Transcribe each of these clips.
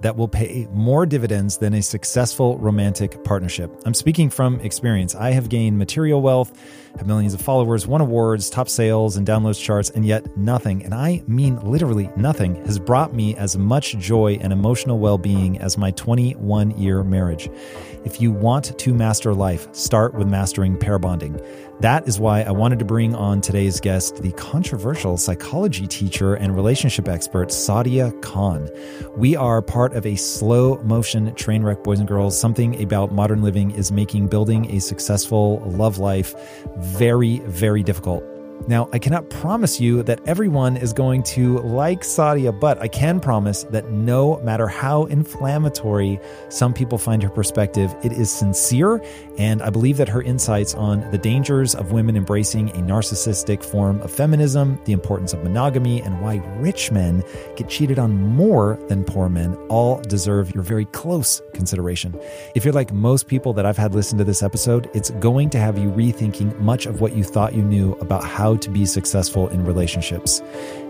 that will pay more dividends than a successful romantic partnership. I'm speaking from experience. I have gained material wealth, have millions of followers, won awards, top sales, and downloads charts, and yet nothing, and I mean literally nothing, has brought me as much joy and emotional well being as my 21 year marriage. If you want to master life, start with mastering pair bonding. That is why I wanted to bring on today's guest, the controversial psychology teacher and relationship expert, Sadia Khan. We are part of a slow motion train wreck, boys and girls. Something about modern living is making building a successful love life very, very difficult. Now, I cannot promise you that everyone is going to like Sadia, but I can promise that no matter how inflammatory some people find her perspective, it is sincere. And I believe that her insights on the dangers of women embracing a narcissistic form of feminism, the importance of monogamy, and why rich men get cheated on more than poor men all deserve your very close consideration. If you're like most people that I've had listen to this episode, it's going to have you rethinking much of what you thought you knew about how to be successful in relationships.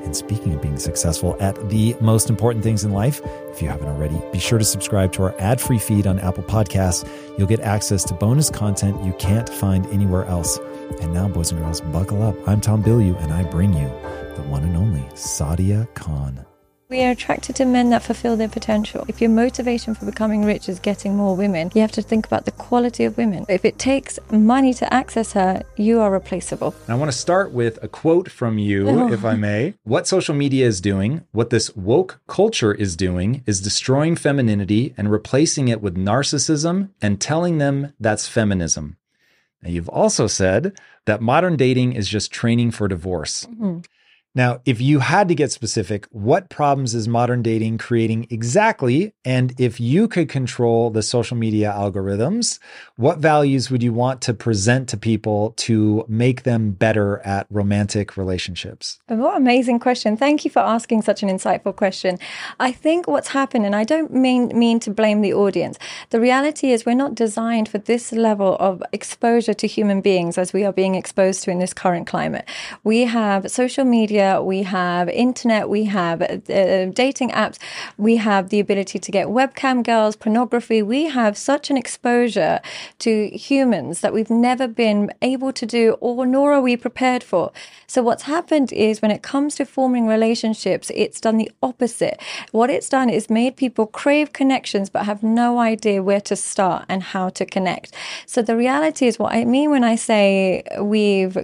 And speaking of being successful at the most important things in life, if you haven't already, be sure to subscribe to our ad free feed on Apple Podcasts. You'll get access to bonus content you can't find anywhere else. And now, boys and girls, buckle up. I'm Tom Bilyeu, and I bring you the one and only Sadia Khan. We are attracted to men that fulfill their potential. If your motivation for becoming rich is getting more women, you have to think about the quality of women. If it takes money to access her, you are replaceable. I want to start with a quote from you, oh. if I may. What social media is doing, what this woke culture is doing, is destroying femininity and replacing it with narcissism and telling them that's feminism. Now, you've also said that modern dating is just training for divorce. Mm-hmm. Now, if you had to get specific, what problems is modern dating creating exactly? And if you could control the social media algorithms, what values would you want to present to people to make them better at romantic relationships? What an amazing question. Thank you for asking such an insightful question. I think what's happened, and I don't mean, mean to blame the audience, the reality is we're not designed for this level of exposure to human beings as we are being exposed to in this current climate. We have social media we have internet, we have uh, dating apps, we have the ability to get webcam girls, pornography. We have such an exposure to humans that we've never been able to do, or nor are we prepared for. So what's happened is when it comes to forming relationships, it's done the opposite. What it's done is made people crave connections but have no idea where to start and how to connect. So the reality is what I mean when I say we've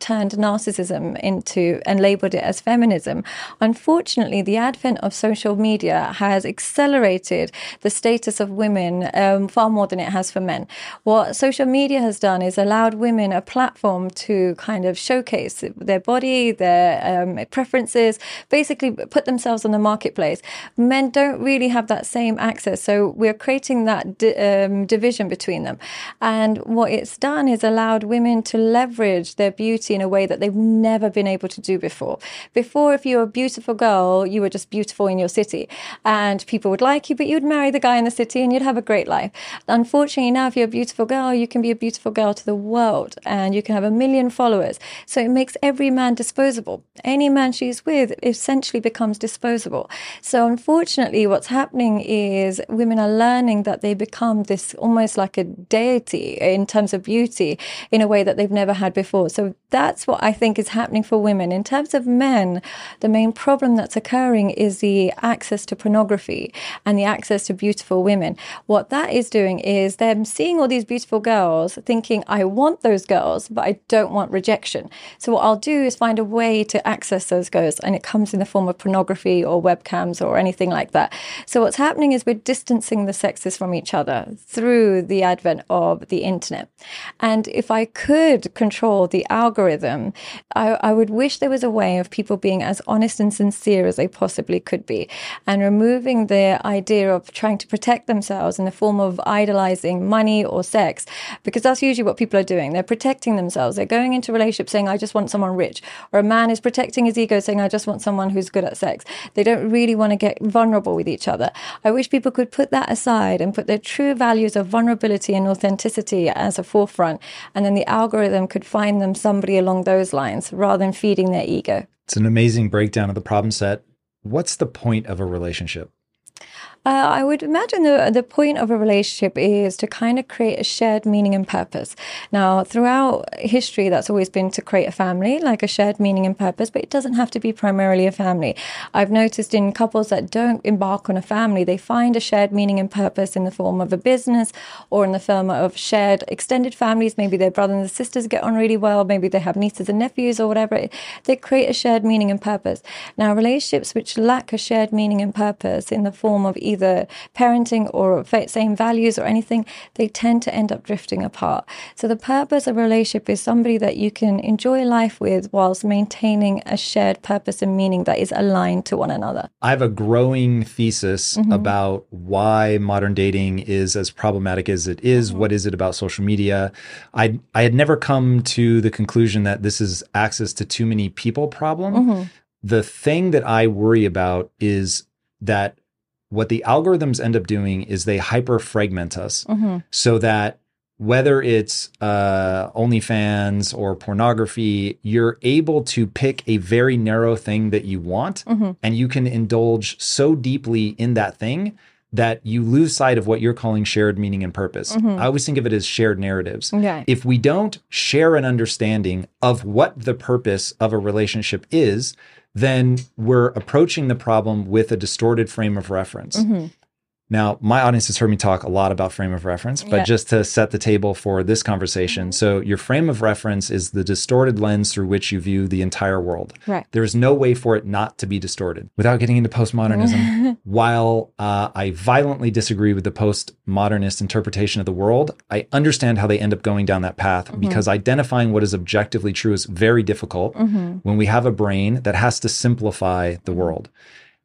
turned narcissism into and labeled it as feminism. Unfortunately, the advent of social media has accelerated the status of women um, far more than it has for men. What social media has done is allowed women a platform to kind of showcase their body, their um, preferences, basically put themselves on the marketplace. Men don't really have that same access, so we're creating that di- um, division between them. And what it's done is allowed women to leverage their beauty in a way that they've never been able to do before. Before, if you were a beautiful girl, you were just beautiful in your city and people would like you, but you'd marry the guy in the city and you'd have a great life. Unfortunately, now if you're a beautiful girl, you can be a beautiful girl to the world and you can have a million followers. So it makes every man disposable. Any man she's with essentially becomes disposable. So unfortunately, what's happening is women are learning that they become this almost like a deity in terms of beauty in a way that they've never had before. So that's what I think is happening for women in terms of of men, the main problem that's occurring is the access to pornography and the access to beautiful women. What that is doing is them seeing all these beautiful girls, thinking, I want those girls, but I don't want rejection. So what I'll do is find a way to access those girls, and it comes in the form of pornography or webcams or anything like that. So what's happening is we're distancing the sexes from each other through the advent of the internet. And if I could control the algorithm, I, I would wish there was a way of people being as honest and sincere as they possibly could be and removing the idea of trying to protect themselves in the form of idolizing money or sex, because that's usually what people are doing. They're protecting themselves. They're going into relationships saying, I just want someone rich. Or a man is protecting his ego saying, I just want someone who's good at sex. They don't really want to get vulnerable with each other. I wish people could put that aside and put their true values of vulnerability and authenticity as a forefront. And then the algorithm could find them somebody along those lines rather than feeding their ego. It's an amazing breakdown of the problem set. What's the point of a relationship? Uh, I would imagine the the point of a relationship is to kind of create a shared meaning and purpose. Now, throughout history, that's always been to create a family, like a shared meaning and purpose, but it doesn't have to be primarily a family. I've noticed in couples that don't embark on a family, they find a shared meaning and purpose in the form of a business or in the form of shared extended families. Maybe their brothers and sisters get on really well. Maybe they have nieces and nephews or whatever. They create a shared meaning and purpose. Now, relationships which lack a shared meaning and purpose in the form of either parenting or same values or anything, they tend to end up drifting apart. So the purpose of a relationship is somebody that you can enjoy life with whilst maintaining a shared purpose and meaning that is aligned to one another. I have a growing thesis mm-hmm. about why modern dating is as problematic as it is. Mm-hmm. What is it about social media? I I had never come to the conclusion that this is access to too many people problem. Mm-hmm. The thing that I worry about is that what the algorithms end up doing is they hyper fragment us mm-hmm. so that whether it's uh, OnlyFans or pornography, you're able to pick a very narrow thing that you want mm-hmm. and you can indulge so deeply in that thing that you lose sight of what you're calling shared meaning and purpose. Mm-hmm. I always think of it as shared narratives. Okay. If we don't share an understanding of what the purpose of a relationship is, then we're approaching the problem with a distorted frame of reference. Mm-hmm. Now, my audience has heard me talk a lot about frame of reference, but yeah. just to set the table for this conversation. Mm-hmm. So, your frame of reference is the distorted lens through which you view the entire world. Right. There is no way for it not to be distorted. Without getting into postmodernism, while uh, I violently disagree with the postmodernist interpretation of the world, I understand how they end up going down that path mm-hmm. because identifying what is objectively true is very difficult mm-hmm. when we have a brain that has to simplify the world.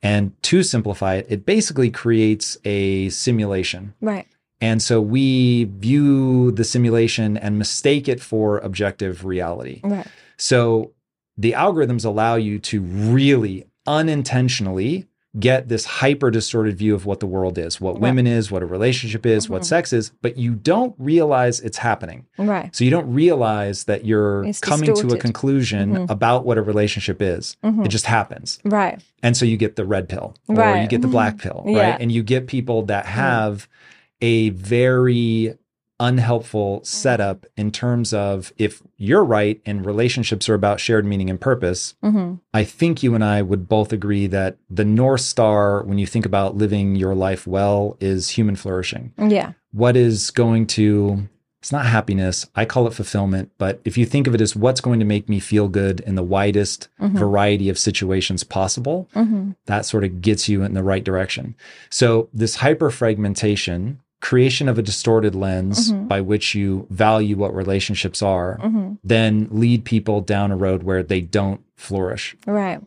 And to simplify it, it basically creates a simulation. Right. And so we view the simulation and mistake it for objective reality. Right. So the algorithms allow you to really unintentionally get this hyper distorted view of what the world is, what right. women is, what a relationship is, mm-hmm. what sex is, but you don't realize it's happening. Right. So you don't realize that you're it's coming distorted. to a conclusion mm-hmm. about what a relationship is. Mm-hmm. It just happens. Right. And so you get the red pill or right. you get the black pill, right? Yeah. And you get people that mm-hmm. have a very unhelpful setup in terms of if you're right and relationships are about shared meaning and purpose, mm-hmm. I think you and I would both agree that the North Star, when you think about living your life well, is human flourishing. Yeah. What is going to, it's not happiness, I call it fulfillment, but if you think of it as what's going to make me feel good in the widest mm-hmm. variety of situations possible, mm-hmm. that sort of gets you in the right direction. So this hyper fragmentation creation of a distorted lens mm-hmm. by which you value what relationships are mm-hmm. then lead people down a road where they don't flourish right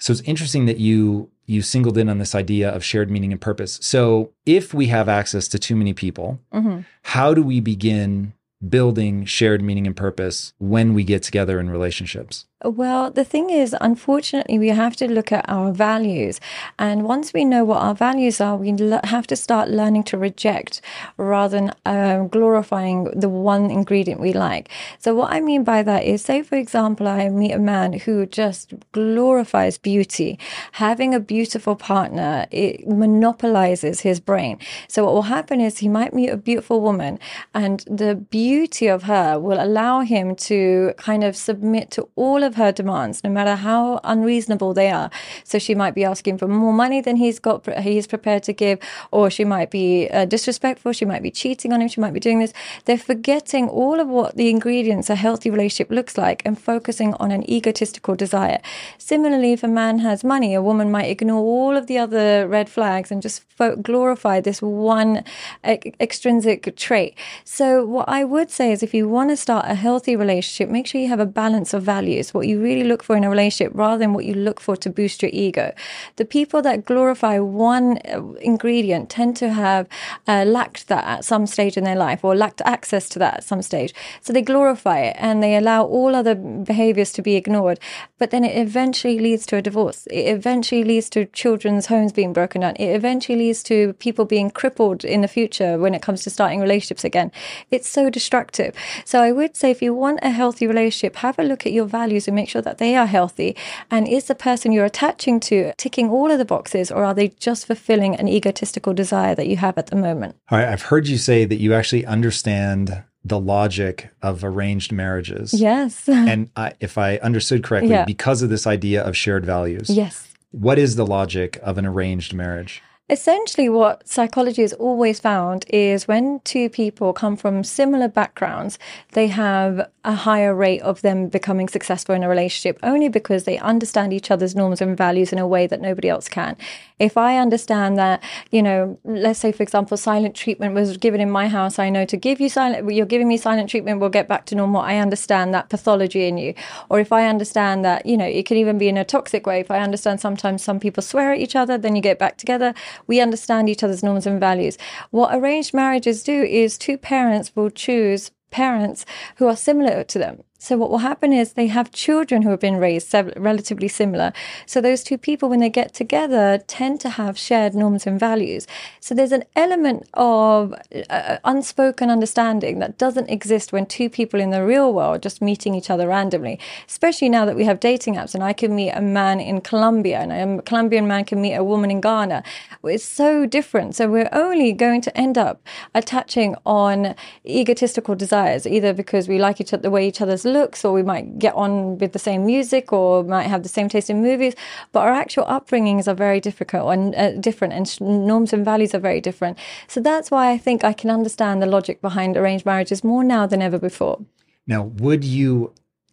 so it's interesting that you you singled in on this idea of shared meaning and purpose so if we have access to too many people mm-hmm. how do we begin building shared meaning and purpose when we get together in relationships well, the thing is, unfortunately, we have to look at our values. And once we know what our values are, we have to start learning to reject rather than um, glorifying the one ingredient we like. So, what I mean by that is, say, for example, I meet a man who just glorifies beauty. Having a beautiful partner, it monopolizes his brain. So, what will happen is he might meet a beautiful woman, and the beauty of her will allow him to kind of submit to all of her demands, no matter how unreasonable they are. So she might be asking for more money than he's got, he's prepared to give, or she might be uh, disrespectful. She might be cheating on him. She might be doing this. They're forgetting all of what the ingredients a healthy relationship looks like and focusing on an egotistical desire. Similarly, if a man has money, a woman might ignore all of the other red flags and just fo- glorify this one e- extrinsic trait. So, what I would say is if you want to start a healthy relationship, make sure you have a balance of values, what you really look for in a relationship rather than what you look for to boost your ego. The people that glorify one uh, ingredient tend to have uh, lacked that at some stage in their life or lacked access to that at some stage. So they glorify it and they allow all other behaviors to be ignored. But then it eventually leads to a divorce. It eventually leads to children's homes being broken down. It eventually leads to people being crippled in the future when it comes to starting relationships again. It's so destructive. So I would say if you want a healthy relationship, have a look at your values and make sure that they are healthy. And is the person you're attaching to ticking all of the boxes or are they just fulfilling an egotistical desire that you have at the moment? All right. I've heard you say that you actually understand the logic of arranged marriages. Yes. And I, if I understood correctly, Yeah. because of this idea of shared values, yes. what is the logic of an arranged marriage? Essentially, what psychology has always found is when two people come from similar backgrounds, they have a higher rate of them becoming successful in a relationship only because they understand each other's norms and values in a way that nobody else can. If I understand that, you know, let's say, for example, silent treatment was given in my house, I know to give you silent, you're giving me silent treatment, we'll get back to normal. I understand that pathology in you. Or if I understand that, you know, it can even be in a toxic way. If I understand sometimes some people swear at each other, then you get back together. We understand each other's norms and values. What arranged marriages do is two parents will choose parents who are similar to them. So what will happen is they have children who have been raised relatively similar. So those two people, when they get together, tend to have shared norms and values. So there's an element of uh, unspoken understanding that doesn't exist when two people in the real world just meeting each other randomly. Especially now that we have dating apps, and I can meet a man in Colombia, and a Colombian man can meet a woman in Ghana. It's so different. So we're only going to end up attaching on egotistical desires, either because we like each other, the way each other's looks, or we might get on with the same music, or might have the same taste in movies. But our actual upbringings are very difficult and uh, different, and norms and values are very different. So that's why I think I can understand the logic behind arranged marriages more now than ever before. Now, would you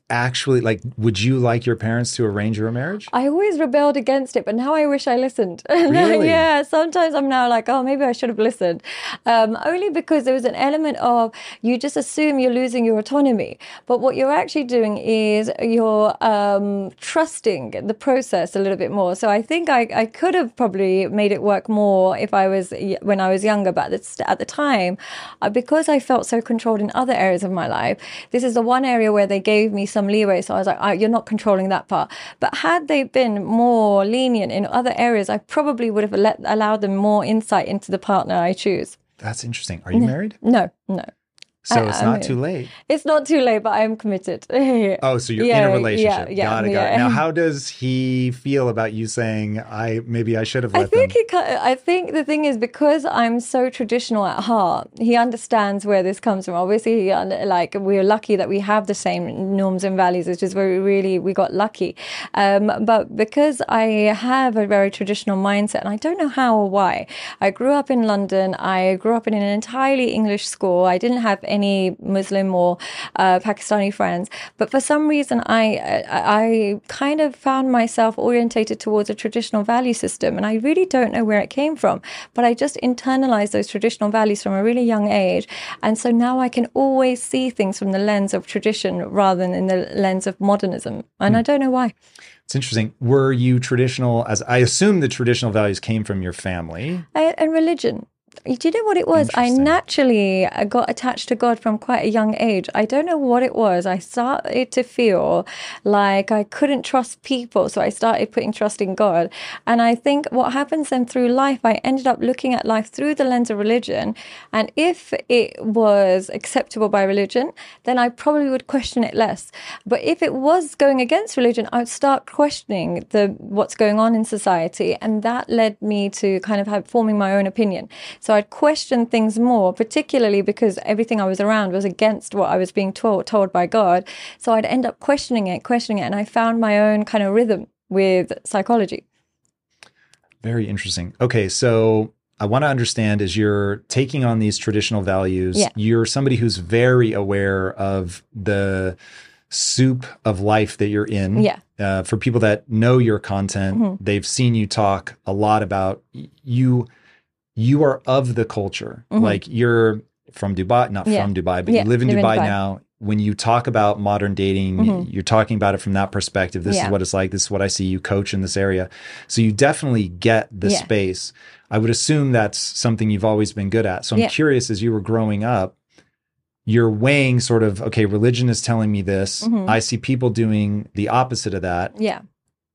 actually like, would you like your parents to arrange your marriage? I always rebelled against it, but now I wish I listened. Really? yeah, sometimes I'm now like, oh, maybe I should have listened. Um, only because there was an element of you just assume you're losing your autonomy. But what you're actually doing is you're um, trusting the process a little bit more. So I think I, I could have probably made it work more if I was when I was younger. But at the, at the time, uh, because I felt so controlled in other areas of my life, this is the one area where they gave me some leeway. So I was like, oh, you're not controlling that part. But had they been more lenient in other areas, I probably would have let, allowed them more insight into the partner I choose. That's interesting. Are you mm. married? No, no. So I- it's I'm not too late. It's not too late, but I am committed. Oh, so you're Yeah, in a relationship. yeah, yeah, got it, got it. Now, how does he feel about you saying, "I maybe I should have I think them"? ki- I think the thing is because I'm so traditional at heart, he understands where this comes from. Obviously, he, like we're lucky that we have the same norms and values, which is where we really we got lucky. Um, but because I have a very traditional mindset, and I don't know how or why, I grew up in London. I grew up in an entirely English school. I didn't have any Muslim or uh, Pakistani friends, but for some reason, I, I kind of found myself orientated towards a traditional value system, and I really don't know where it came from. But I just internalized those traditional values from a really young age, and so now I can always see things from the lens of tradition rather than in the lens of modernism, and I don't know why. It's interesting. Were you traditional? As I assume, the traditional values came from your family. I, and religion. Do you know what it was? I naturally uh, got attached to God from quite a young age. I don't know what it was. I started to feel like I couldn't trust people, so I started putting trust in God. And I think what happens then through life, I ended up looking at life through the lens of religion. And if it was acceptable by religion, then I probably would question it less. But if it was going against religion, I would start questioning the what's going on in society, and that led me to kind of have forming my own opinion. So I'd question things more, particularly because everything I was around was against what I was being told, told by God. So I'd end up questioning it, questioning it. And I found my own kind of rhythm with psychology. Very interesting. Okay, so I want to understand as you're taking on these traditional values, Yeah. you're somebody who's very aware of the soup of life that you're in. Yeah. Uh, for people that know your content, Mhm. they've seen you talk a lot about you. You are of the culture. Mhm. Like you're from Dubai, not Yeah. from Dubai, but Yeah, you live in live in Dubai, Dubai. now. When you talk about modern dating, Mhm. you're talking about it from that perspective. This is what it's like. This is what I see you coach in this area. So you definitely get the Yeah. space. I would assume that's something you've always been good at. So I'm Yeah. curious as you were growing up, you're weighing sort of, okay, religion is telling me this. Mhm. I see people doing the opposite of that. Yeah.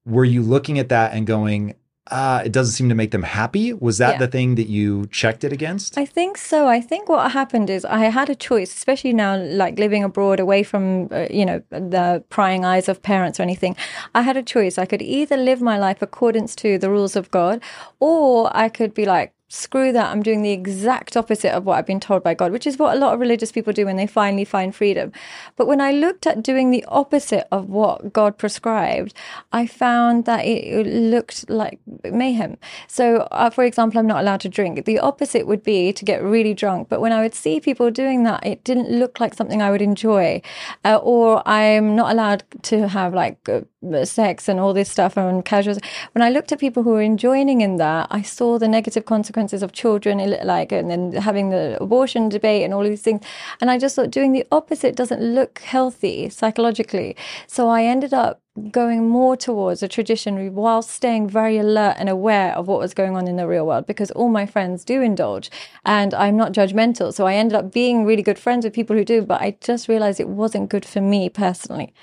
Were you looking at that and going, ah, it doesn't seem to make them happy? Was that Yeah. the thing that you checked it against? I think so. I think what happened is I had a choice, especially now, like living abroad, away from uh, you know the prying eyes of parents or anything. I had a choice. I could either live my life accordance to the rules of God, or I could be like. Screw that, I'm doing the exact opposite of what I've been told by God, which is what a lot of religious people do when they finally find freedom. But when I looked at doing the opposite of what God prescribed, I found that it, looked like mayhem. So, uh, for example, I'm not allowed to drink. The opposite would be to get really drunk. But when I would see people doing that, it didn't look like something I would enjoy. Uh, or I'm not allowed to have like uh, sex and all this stuff and casual. When I looked at people who were enjoying in that, I saw the negative consequences of children, like, and then having the abortion debate and all these things. And I just thought doing the opposite doesn't look healthy psychologically. So I ended up going more towards a tradition while staying very alert and aware of what was going on in the real world because all my friends do indulge and I'm not judgmental. So I ended up being really good friends with people who do, but I just realized it wasn't good for me personally.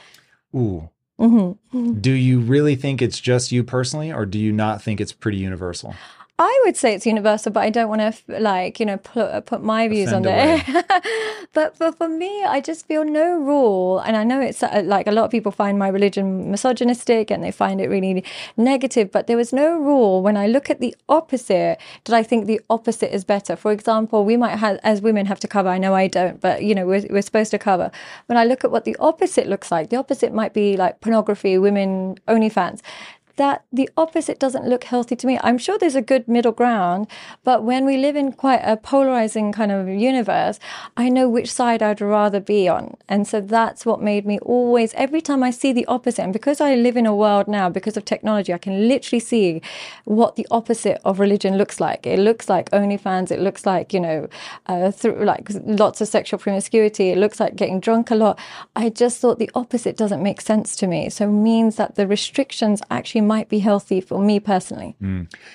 Ooh. Hmm Do you really think it's just you personally, or do you not think it's pretty universal? I would say it's universal, but I don't want to like you know put put my views on Offend there. but for for me, I just feel no rule, and I know it's uh, like a lot of people find my religion misogynistic and they find it really negative. But there was no rule. When I look at the opposite, did I think the opposite is better? For example, we might have as women have to cover. I know I don't, but you know we're we're supposed to cover. When I look at what the opposite looks like, the opposite might be like pornography, women OnlyFans that the opposite doesn't look healthy to me. I'm sure there's a good middle ground, but when we live in quite a polarizing kind of universe, I know which side I'd rather be on. And so that's what made me always, every time I see the opposite, and because I live in a world now, because of technology, I can literally see what the opposite of religion looks like. It looks like OnlyFans, it looks like, you know, uh, through like lots of sexual promiscuity, it looks like getting drunk a lot. I just thought the opposite doesn't make sense to me. So means that the restrictions actually might be healthy for me personally.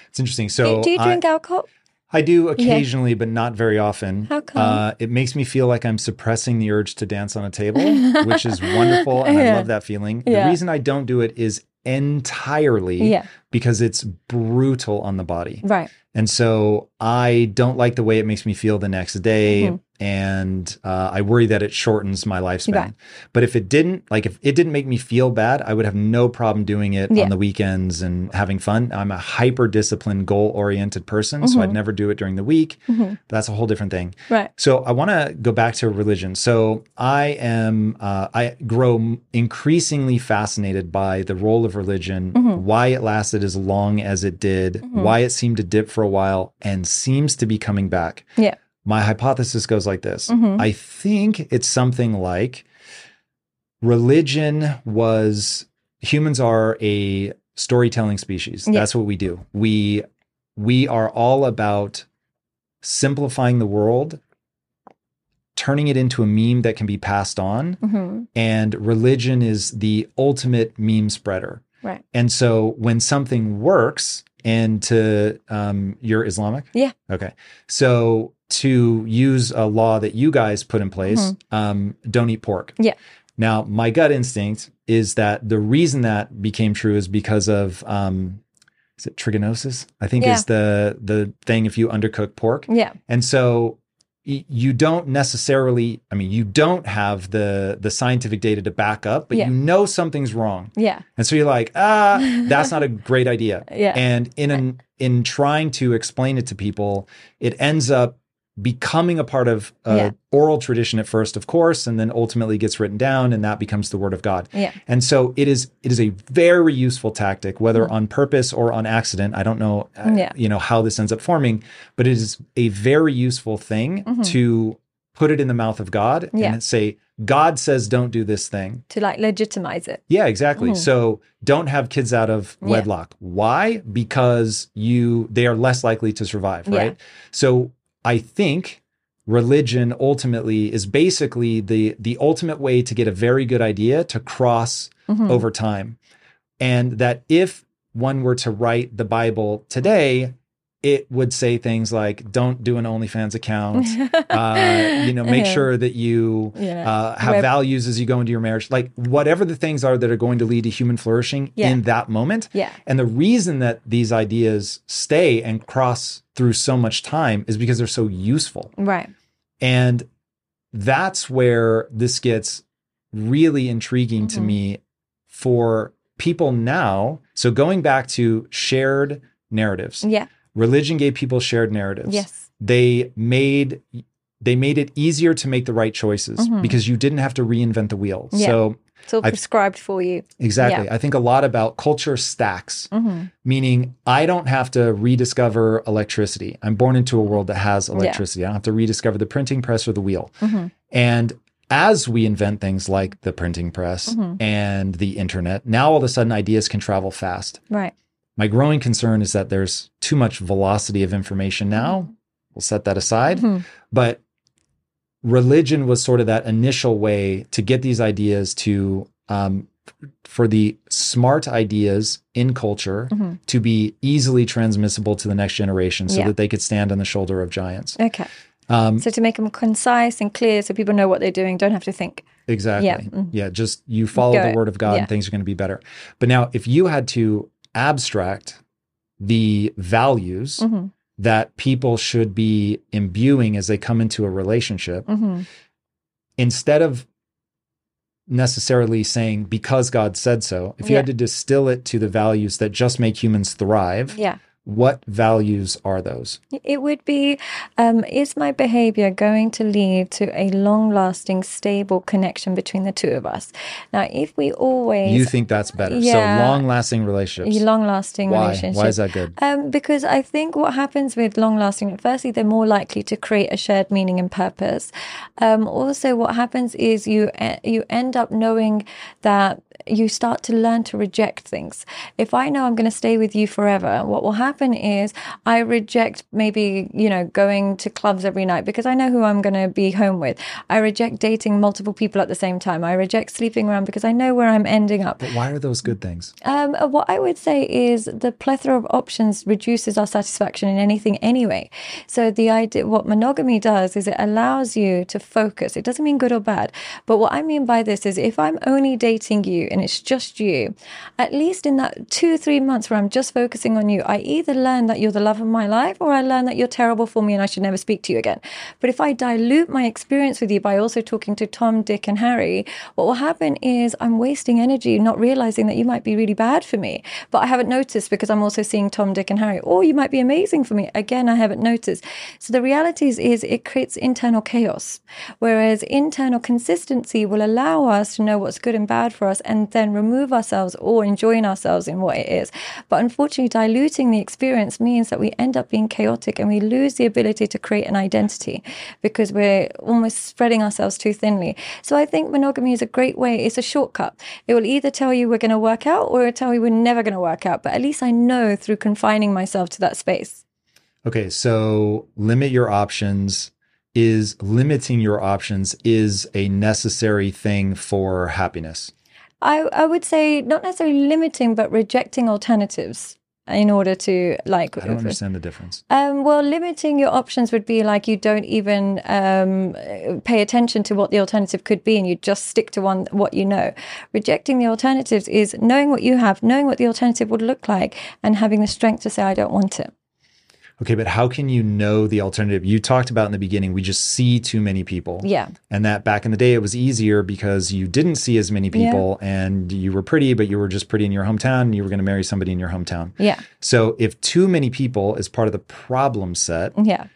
It's interesting. So do you I- drink alcohol? I do occasionally, but not very often. How come? Uh, it makes me feel like I'm suppressing the urge to dance on a table, which is wonderful, and I love that feeling. Yeah. The reason I don't do it is entirely Yeah. Because it's brutal on the body. Right. And so I don't like the way it makes me feel the next day. Mhm. And uh, I worry that it shortens my lifespan. Right. But if it didn't, like if it didn't make me feel bad, I would have no problem doing it Yeah. on the weekends and having fun. I'm a hyper disciplined, goal oriented person. So I'd Mhm. never do it during the week. Mhm. That's a whole different thing. Right. So I want to go back to religion. So I am, uh, I grow increasingly fascinated by the role of religion, Mhm. why it lasted as long as it did, Mhm. why it seemed to dip for a while and seems to be coming back. Yeah. My hypothesis goes like this Mhm. I think it's something like religion was humans are a storytelling species. Yeah. That's what we do. We we are all about simplifying the world, turning it into a meme that can be passed on, hmm and religion is the ultimate meme spreader. Right. And so when something works, and to um, you're Islamic, Yeah. okay. So to use a law that you guys put in place, um, don't eat pork. Mm-hmm. Yeah. Now, my gut instinct is that the reason that became true is because of um, is it trichinosis? I think Yeah. is the the thing if you undercook pork. Yeah. And so you don't necessarily i mean you don't have the the scientific data to back up but Yeah. you know something's wrong Yeah. and so you're like ah that's not a great idea Yeah. and in an in trying to explain it to people it ends up becoming a part of a Yeah. oral tradition at first of course and then ultimately gets written down and that becomes the word of god Yeah. and so it is it is a very useful tactic whether on purpose or on accident i don't know uh. Yeah. you know how this ends up forming but it is a very useful thing to put it in the mouth of god Mm-hmm. And say god says don't do this thing To like legitimize it. yeah, exactly. So don't have kids out of Mm-hmm. Wedlock. Why? Because you they are less likely to survive, right? So I think religion ultimately is basically the the ultimate way to get a very good idea to cross Mm-hmm. over time. And that if one were to write the Bible today, it would say things like don't do an OnlyFans account. uh, you know, make sure that you Yeah. uh, have Web- values as you go into your marriage. Like whatever the things are that are going to lead to human flourishing Yeah. in that moment. Yeah. And the reason that these ideas stay and cross through so much time is because they're so useful. Right. And that's where this gets really intriguing Mm-hmm. to me for people now. So going back to shared narratives, Yeah. Religion gave people shared narratives. Yes. They made they made it easier to make the right choices because you didn't have to reinvent the wheel. Mm-hmm. Yeah. So It's all I- prescribed for you. exactly. Yeah. I think a lot about culture stacks, Mm-hmm. meaning I don't have to rediscover electricity. I'm born into a world that has electricity. I don't have to rediscover the printing press or the wheel. Mm-hmm. And as we invent things like the printing press Mm-hmm. and the internet, now all of a sudden ideas can travel fast. Right. My growing concern is that there's too much velocity of information now. We'll set that aside. Mhm. But religion was sort of that initial way to get these ideas to, um, for the smart ideas in culture Mhm. to be easily transmissible to the next generation so Yeah. that they could stand on the shoulder of giants. Okay. Um, So to make them concise and clear so people know what they're doing, don't have to think. Exactly. Yeah. Yeah. Mm. just you follow Go the word of God Yeah. and things are going to be better. But now, if you had to abstract the values Mhm. that people should be imbuing as they come into a relationship, Mhm. instead of necessarily saying because God said so, if you Yeah. had to distill it to the values that just make humans thrive, Yeah. What values are those? It would be um, is my behavior going to lead to a long lasting, stable connection between the two of us? Now, if we always. You think that's better. Yeah. So long lasting relationships. long lasting Why? relationship. Why is that good? Um, because I think what happens with long lasting, firstly, they're more likely to create a shared meaning and purpose. Um, also, what happens is you you end up knowing that you start to learn to reject things. If I know I'm going to stay with you forever, what will happen is I reject maybe you know going to clubs every night because I know who I'm going to be home with. I reject dating multiple people at the same time. I reject sleeping around because I know where I'm ending up. But why are those good things? Um, what I would say is the plethora of options reduces our satisfaction in anything anyway. So the idea, what monogamy does is it allows you to focus. It doesn't mean good or bad, but what I mean by this is if I'm only dating you and it's just you, at least in that two three months where I'm just focusing on you, I either learn that you're the love of my life or I learn that you're terrible for me and I should never speak to you again. But if I dilute my experience with you by also talking to Tom, Dick, and Harry, what will happen is I'm wasting energy not realizing that you might be really bad for me, but I haven't noticed because I'm also seeing Tom, Dick, and Harry. Or you might be amazing for me. Again, I haven't noticed. So the reality is, is it creates internal chaos, whereas internal consistency will allow us to know what's good and bad for us and then remove ourselves or enjoying ourselves in what it is. But unfortunately, diluting the experience means that we end up being chaotic and we lose the ability to create an identity because we're almost spreading ourselves too thinly. So I think monogamy is a great way. It's a shortcut. It will either tell you we're going to work out or it'll tell you we're never going to work out. But at least I know through confining myself to that space. Okay, so limit your options is limiting your options is a necessary thing for happiness. I, I would say not necessarily limiting, but rejecting alternatives in order to like I don't understand the difference. Um, well, limiting your options would be like you don't even um, pay attention to what the alternative could be, and you just stick to one what you know. Rejecting the alternatives is knowing what you have, knowing what the alternative would look like, and having the strength to say, "I don't want it." Okay, but how can you know the alternative? You talked about in the beginning, we just see too many people. Yeah. And that back in the day, it was easier because you didn't see as many people and you were pretty, but you were just pretty in your hometown and you were going to marry somebody in your hometown. Yeah. So if too many people is part of the problem set, Yeah.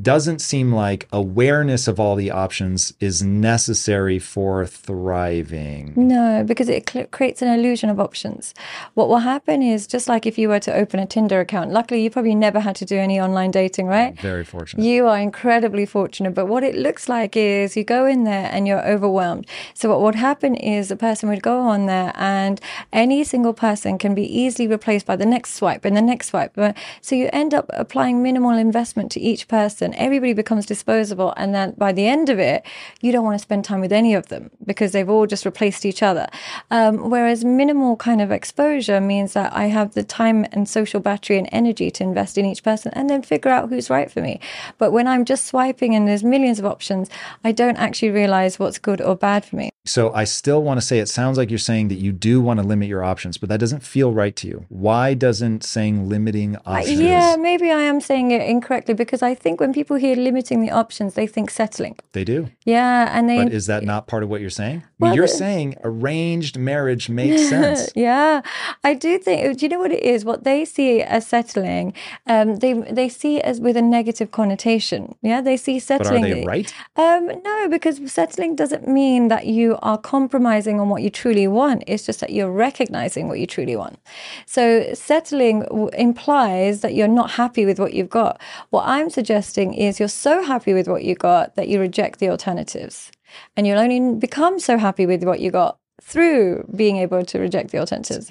Doesn't seem like awareness of all the options is necessary for thriving. No, because it cl- creates an illusion of options. What will happen is just like if you were to open a Tinder account, luckily you probably never had to do any online dating, right? Very fortunate. You are incredibly fortunate, but what it looks like is you go in there and you're overwhelmed. So what would happen is a person would go on there and any single person can be easily replaced by the next swipe and the next swipe. So you end up applying minimal investment to each person. And everybody becomes disposable and then by the end of it, you don't want to spend time with any of them because they've all just replaced each other. Um, whereas minimal kind of exposure means that I have the time and social battery and energy to invest in each person and then figure out who's right for me. But when I'm just swiping and there's millions of options, I don't actually realize what's good or bad for me. So I still want to say it sounds like you're saying that you do want to limit your options, but that doesn't feel right to you. Why doesn't saying limiting options? Yeah, maybe I am saying it incorrectly because I think when people hear limiting the options, they think settling. They do. Yeah, and they But is that not part of what you're saying? Well, you're the- saying arranged marriage makes sense. yeah, I do think. Do you know what it is? What they see as settling, um, they they see it as with a negative connotation. Yeah, they see settling. But are they right? Um, no, because settling doesn't mean that you are compromising on what you truly want. It's just that you're recognizing what you truly want. So settling w- implies that you're not happy with what you've got. What I'm suggesting is you're so happy with what you got that you reject the alternatives, and you'll only become so happy with what you got through being able to reject the alternatives.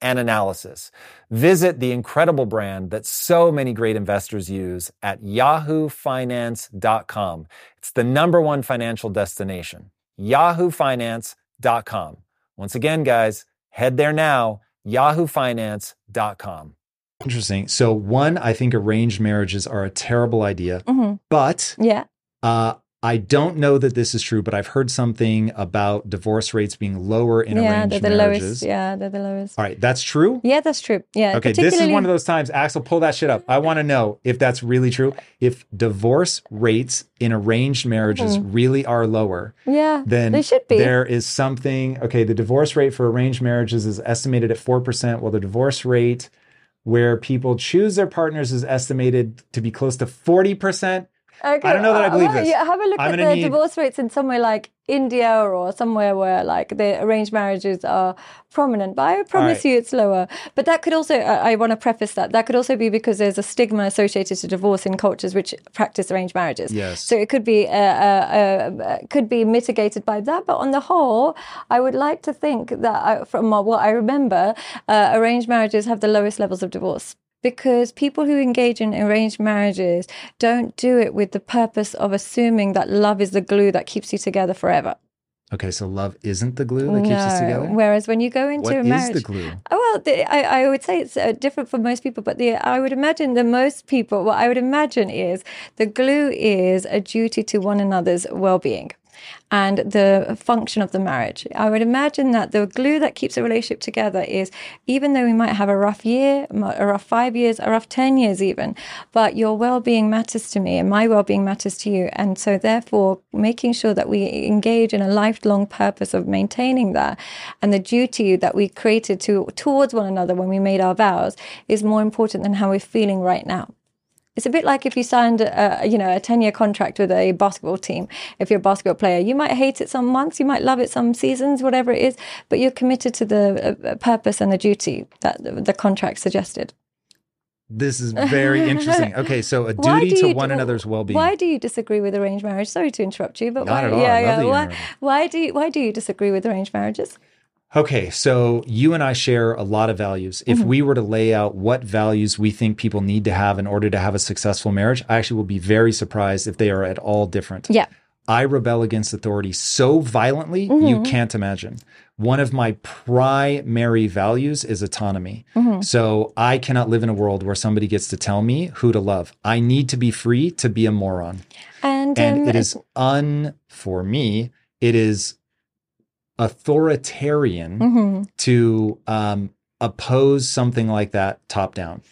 and analysis. Visit the incredible brand that so many great investors use at yahoofinance.com. It's the number one financial destination. yahoofinance.com. Once again, guys, head there now, yahoofinance.com. Interesting. So, one, I think arranged marriages are a terrible idea, hmm but Yeah. uh, I don't know that this is true, but I've heard something about divorce rates being lower in arranged marriages. yeah, arranged they're the marriages. lowest. Yeah, they're the lowest. All right, that's true. Yeah, that's true. Yeah. Okay, this is one of those times, Axel, pull that shit up. I want to know if that's really true. If divorce rates in arranged marriages mm. really are lower, Yeah, then they should be. there is something. Okay, the divorce rate for arranged marriages is estimated at 4%, while the divorce rate where people choose their partners is estimated to be close to 40%. Okay, I don't know that I uh, believe well, this. Yeah, have a look I'm at the need- divorce rates in somewhere like India or somewhere where like the arranged marriages are prominent. But I promise right. you it's lower. But that could also, uh, I want to preface that, that could also be because there's a stigma associated to divorce in cultures which practice arranged marriages. Yes. So it could be, uh, uh, uh, could be mitigated by that. But on the whole, I would like to think that I, from what I remember, uh, arranged marriages have the lowest levels of divorce because people who engage in arranged marriages don't do it with the purpose of assuming that love is the glue that keeps you together forever. Okay, so love isn't the glue that keeps us together? Whereas when you go into What a is the glue? Oh, well, the, I, I would say it's uh, different for most people, but the I would imagine that most people, what I would imagine is the glue is a duty to one another's well-being and the function of the marriage. I would imagine that the glue that keeps a relationship together is even though we might have a rough year, a rough five years, a rough 10 years even, but your well being matters to me and my well being matters to you. And so, therefore, making sure that we engage in a lifelong purpose of maintaining that and the duty that we created to, towards one another when we made our vows is more important than how we're feeling right now. It's a bit like if you signed, a, you know, a ten-year contract with a basketball team. If you're a basketball player, you might hate it some months, you might love it some seasons, whatever it is, but you're committed to the uh, purpose and the duty that the, contract suggested. This is very interesting. Okay, so a duty to one another's well-being. Why do you disagree with arranged marriage? Sorry to interrupt you, but Not why? at all. Yeah, I love yeah. Why, why do you, why do you disagree with arranged marriages? Okay, so you and I share a lot of values. Mm-hmm. If we were to lay out what values we think people need to have in order to have a successful marriage, I actually will be very surprised if they are at all different. Yeah. I rebel against authority so violently, Mm-hmm. you can't imagine. One of my primary values is autonomy. Mm-hmm. So I cannot live in a world where somebody gets to tell me who to love. I need to be free to be a moron. And, And um, it is un, for me, it is authoritarian mhm. to um, oppose something like that top down.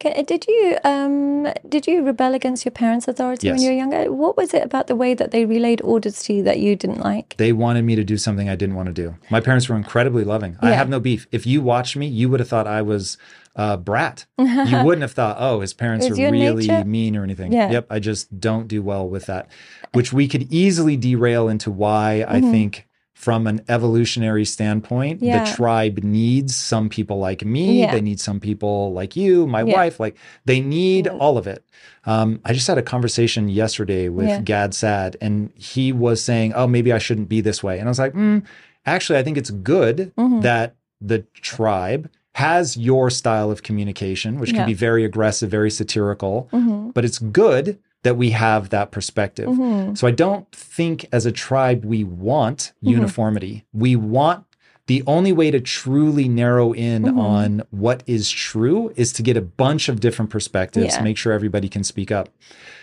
Okay, did you um did you rebel against your parents' authority when you were younger? What was it about the way that they relayed orders to you that you didn't like? They wanted me to do something I didn't want to do. My parents were incredibly loving. I have no beef. If you watched me, you would have thought I was a brat. you wouldn't have thought, oh, his parents are really nature. mean or anything. Yeah. Yep, I just don't do well with that, which we could easily derail into why I think. From an evolutionary standpoint. Yeah. the tribe needs some people like me. Yeah. They need some people like you, my Yeah. wife. Like they need all of it. Um, I just had a conversation yesterday with. Gad Saad, and he was saying, "Oh, maybe I shouldn't be this way." And I was like, mm, "Actually, I think it's good Mm-hmm. that the tribe has your style of communication, which can be very aggressive, very satirical, Mm-hmm. but it's good." That we have that perspective. So I don't think as a tribe we want Mm-hmm. uniformity. We want the only way to truly narrow in Mm-hmm. on what is true is to get a bunch of different perspectives, Yeah. make sure everybody can speak up.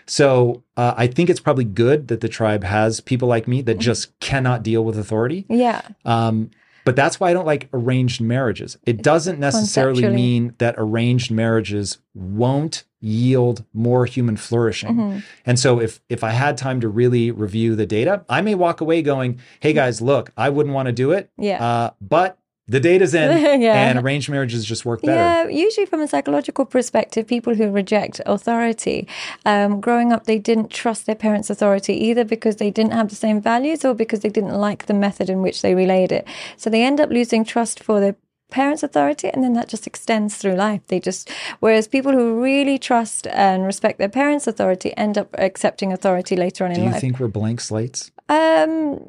So uh, I think it's probably good that the tribe has people like me Mm-hmm. that just cannot deal with authority. Yeah. Um, but that's why I don't like arranged marriages. It doesn't necessarily mean that arranged marriages won't yield more human flourishing. Mm-hmm. And so if if I had time to really review the data, I may walk away going, "Hey guys, look, I wouldn't want to do it. Yeah. Uh, but the data's in, Yeah. and arranged marriages just work better. Yeah, usually from a psychological perspective, people who reject authority, um, growing up, they didn't trust their parents' authority either because they didn't have the same values or because they didn't like the method in which they relayed it. So they end up losing trust for their parents' authority, and then that just extends through life. They just, whereas people who really trust and respect their parents' authority end up accepting authority later on in life. Do you life. think we're blank slates? Um,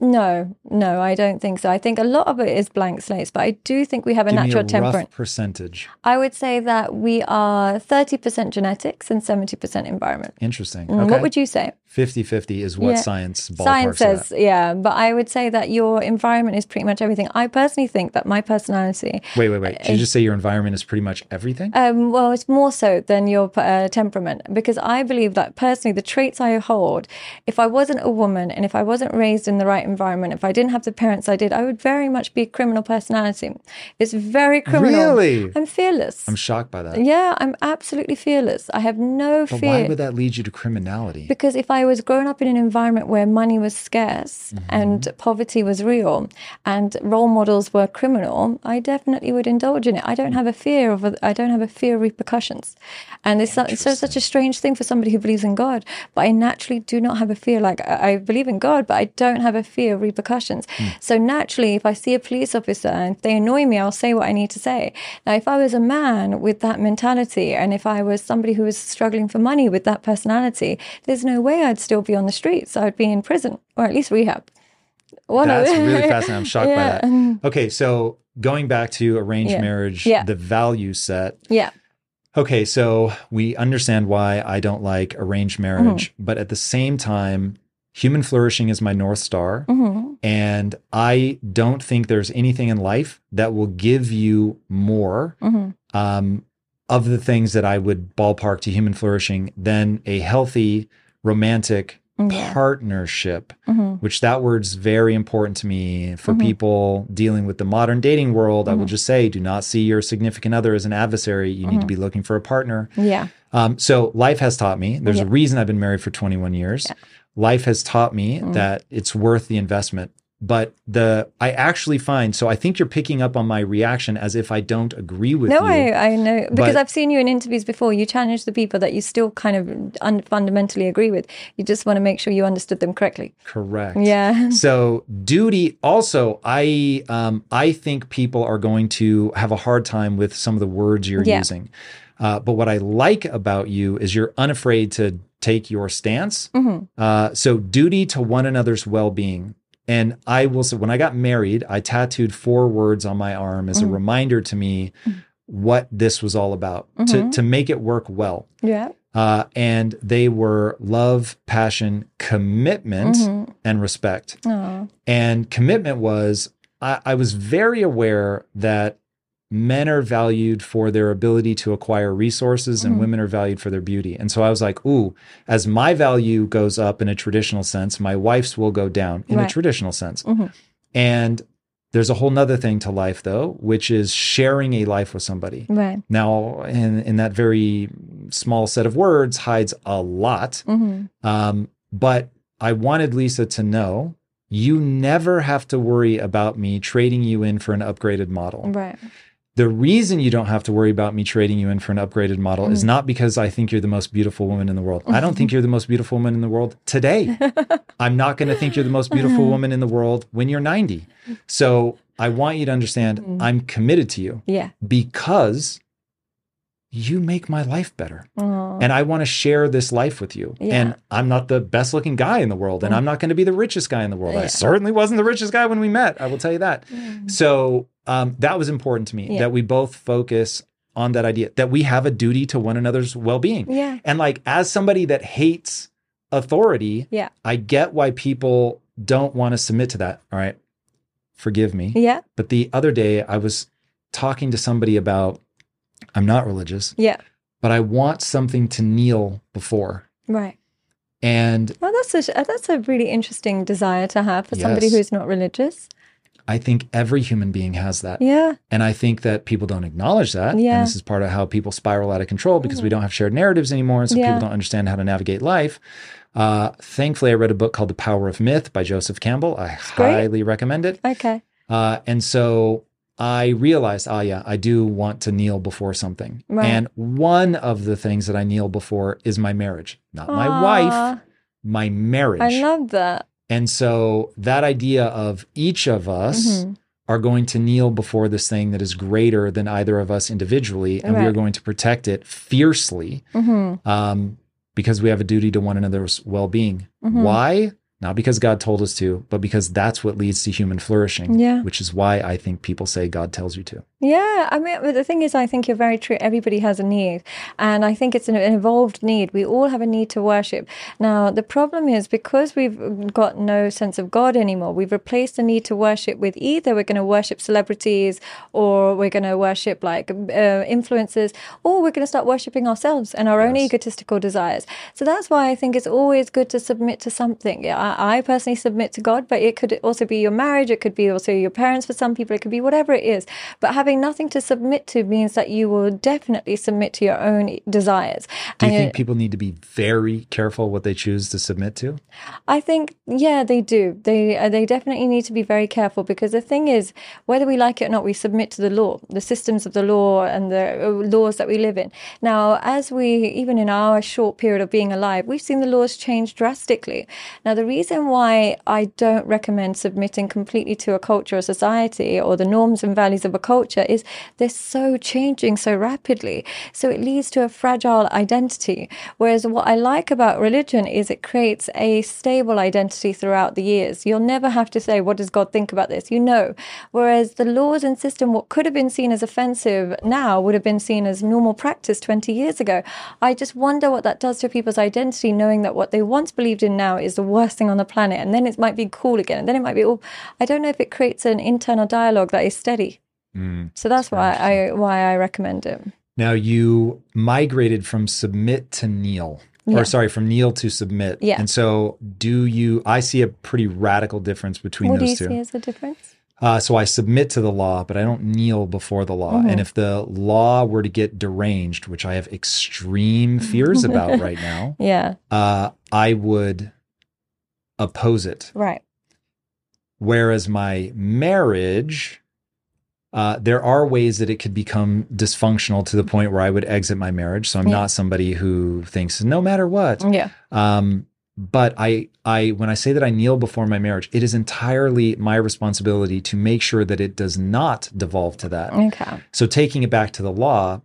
no, no, I don't think so. I think a lot of it is blank slates, but I do think we have a Give natural me temperament. percentage. I would say that we are 30% genetics and 70% environment. Interesting. Mm, Okay. What would you say? 50-50 is what Yeah. science ballparks Science says, yeah, but I would say that your environment is pretty much everything. I personally think that my personality, Wait, wait, wait. Did you just say your environment is pretty much everything? um, well, it's more so than your uh, temperament because I believe that personally, the traits I hold, if I wasn't a woman and if I wasn't raised in the right environment, if I didn't have the parents I did, I would very much be a criminal personality. It's very criminal. Really? I'm fearless. I'm shocked by that. yeah, I'm absolutely fearless. I have no But fear. why would that lead you to criminality? Because if I was growing up in an environment where money was scarce Mm-hmm. and poverty was real and role models were criminal, I definitely would indulge in it. I don't have a fear of I don't have a fear of repercussions, and it's, so- it's so such a strange thing for somebody who believes in God. But I naturally do not have a fear. Like I, I believe in God, but I don't have a fear of repercussions. Hmm. So naturally, if I see a police officer and they annoy me, I'll say what I need to say. Now, if I was a man with that mentality, and if I was somebody who was struggling for money with that personality, there's no way I'd still be on the streets. I'd be in prison or at least rehab. One of That's the- really fascinating. I'm shocked Yeah. by that. Okay, so going back to arranged Yeah. marriage, Yeah. the value set. Yeah. Okay, so we understand why I don't like arranged marriage, Mm-hmm. but at the same time, human flourishing is my North Star. Mhm. And I don't think there's anything in life that will give you more Mhm. um, of the things that I would ballpark to human flourishing than a healthy, romantic Yeah. partnership, Mhm. which that word's very important to me for Mhm. people dealing with the modern dating world. I will Mhm. just say, do not see your significant other as an adversary. You need to Mhm. be looking for a partner. Yeah. Um, so life has taught me. There's a reason I've been married for 21 years. Life has taught me Mm. that it's worth the investment. But the I actually find so I think you're picking up on my reaction as if I don't agree with No, you. I, I know because I've seen you in interviews before. You challenge the people that you still kind of un- fundamentally agree with. You just want to make sure you understood them correctly. Correct. Yeah. So duty also I um I think people are going to have a hard time with some of the words you're Yeah. using. Uh, but what I like about you is you're unafraid to take your stance. Mhm. Uh, so duty to one another's well-being. And I will say, when I got married, I tattooed four words on my arm as a mm. reminder to me what this was all about to, mm-hmm. to make it work well. Yeah. Uh, and they were love, passion, commitment, mm-hmm. and respect. Oh. And commitment was, I, I was very aware that men are valued for their ability to acquire resources and women are valued for their beauty. And so I was like, ooh, as my value goes up in a traditional sense, my wife's will go down in a traditional sense. And there's a whole nother thing to life though, which is sharing a life with somebody. Right. Now, in, in that very small set of words hides a lot. Mhm. Um, but I wanted Lisa to know you never have to worry about me trading you in for an upgraded model. Right. The reason you don't have to worry about me trading you in for an upgraded model is mm. not because I think you're the most beautiful woman in the world. I don't think you're the most beautiful woman in the world today. I'm not going to think you're the most beautiful woman in the world when you're 90. So I want you to understand mm. I'm committed to you Yeah. because you make my life better. Oh. And I want to share this life with you. Yeah. And I'm not the best looking guy in the world, and I'm not going to be the richest guy in the world. I certainly wasn't the richest guy when we met. I will tell you that. So um, that was important to me Yeah. that we both focus on that idea that we have a duty to one another's well being. Yeah. And like, as somebody that hates authority, Yeah. I get why people don't want to submit to that. All right. Forgive me. Yeah. But the other day, I was talking to somebody about I'm not religious, Yeah. but I want something to kneel before. Right. And Well, that's a that's a really interesting desire to have for somebody who's not religious. I think every human being has that. Yeah. And I think that people don't acknowledge that. Yeah. And this is part of how people spiral out of control because we don't have shared narratives anymore. And so Yeah. people don't understand how to navigate life. Uh, thankfully, I read a book called The Power of Myth by Joseph Campbell. I great. highly recommend it. Okay. Uh, and so I realized, oh yeah, I do want to kneel before something. Right. And one of the things that I kneel before is my marriage, not my wife, my marriage. I love that. and so that idea of each of us Mhm. are going to kneel before this thing that is greater than either of us individually, and we are going to protect it fiercely hmm um, because we have a duty to one another's well being. Mhm. Why? Not because God told us to, but because that's what leads to human flourishing, Yeah. which is why I think people say God tells you to. Yeah, I mean, but the thing is, I think you're very true. Everybody has a need, and I think it's an, evolved need. We all have a need to worship. Now, the problem is because we've got no sense of God anymore, we've replaced the need to worship with either we're going to worship celebrities, or we're going to worship like uh, influencers, or we're going to start worshiping ourselves and our own egotistical desires. So that's why I think it's always good to submit to something. Yeah, I, personally submit to God, but it could also be your marriage, it could be also your parents for some people, it could be whatever it is. But having nothing to submit to means that you will definitely submit to your own desires. Do you And think people need to be very careful what they choose to submit to? I think, yeah, they do. They uh, they definitely need to be very careful because the thing is, whether we like it or not, we submit to the law, the systems of the law, and the uh, laws that we live in. Now, as we, even in our short period of being alive, we've seen the laws change drastically. Now, the reason why I don't recommend submitting completely to a culture or society or the norms and values of a culture is they're so changing so rapidly. So it leads to a fragile identity. Whereas what I like about religion is it creates a stable identity throughout the years. You'll never have to say, what does God think about this? You know. Whereas the laws and system, what could have been seen as offensive now would have been seen as normal practice 20 years ago. I just wonder what that does to people's identity, knowing that what they once believed in now is the worst thing on the planet. And then it might be cool again. And then it might be, oh, I don't know if it creates an internal dialogue that is steady. So that's very why I why I recommend it. Now, you migrated from submit to kneel. Yeah. Or sorry, from kneel to submit. Yeah. And so, do you? I see a pretty radical difference between What do you those two. see as the difference? Uh, so I submit to the law, but I don't kneel before the law. Mm-hmm. And if the law were to get deranged, which I have extreme fears about right now, Yeah, uh, I would oppose it. right. Whereas my marriage, uh, there are ways that it could become dysfunctional to the point where I would exit my marriage. So I'm Yeah. not somebody who thinks no matter what. Yeah, Um, but I, I, when I say that I kneel before my marriage, it is entirely my responsibility to make sure that it does not devolve to that. okay. So taking it back to the law,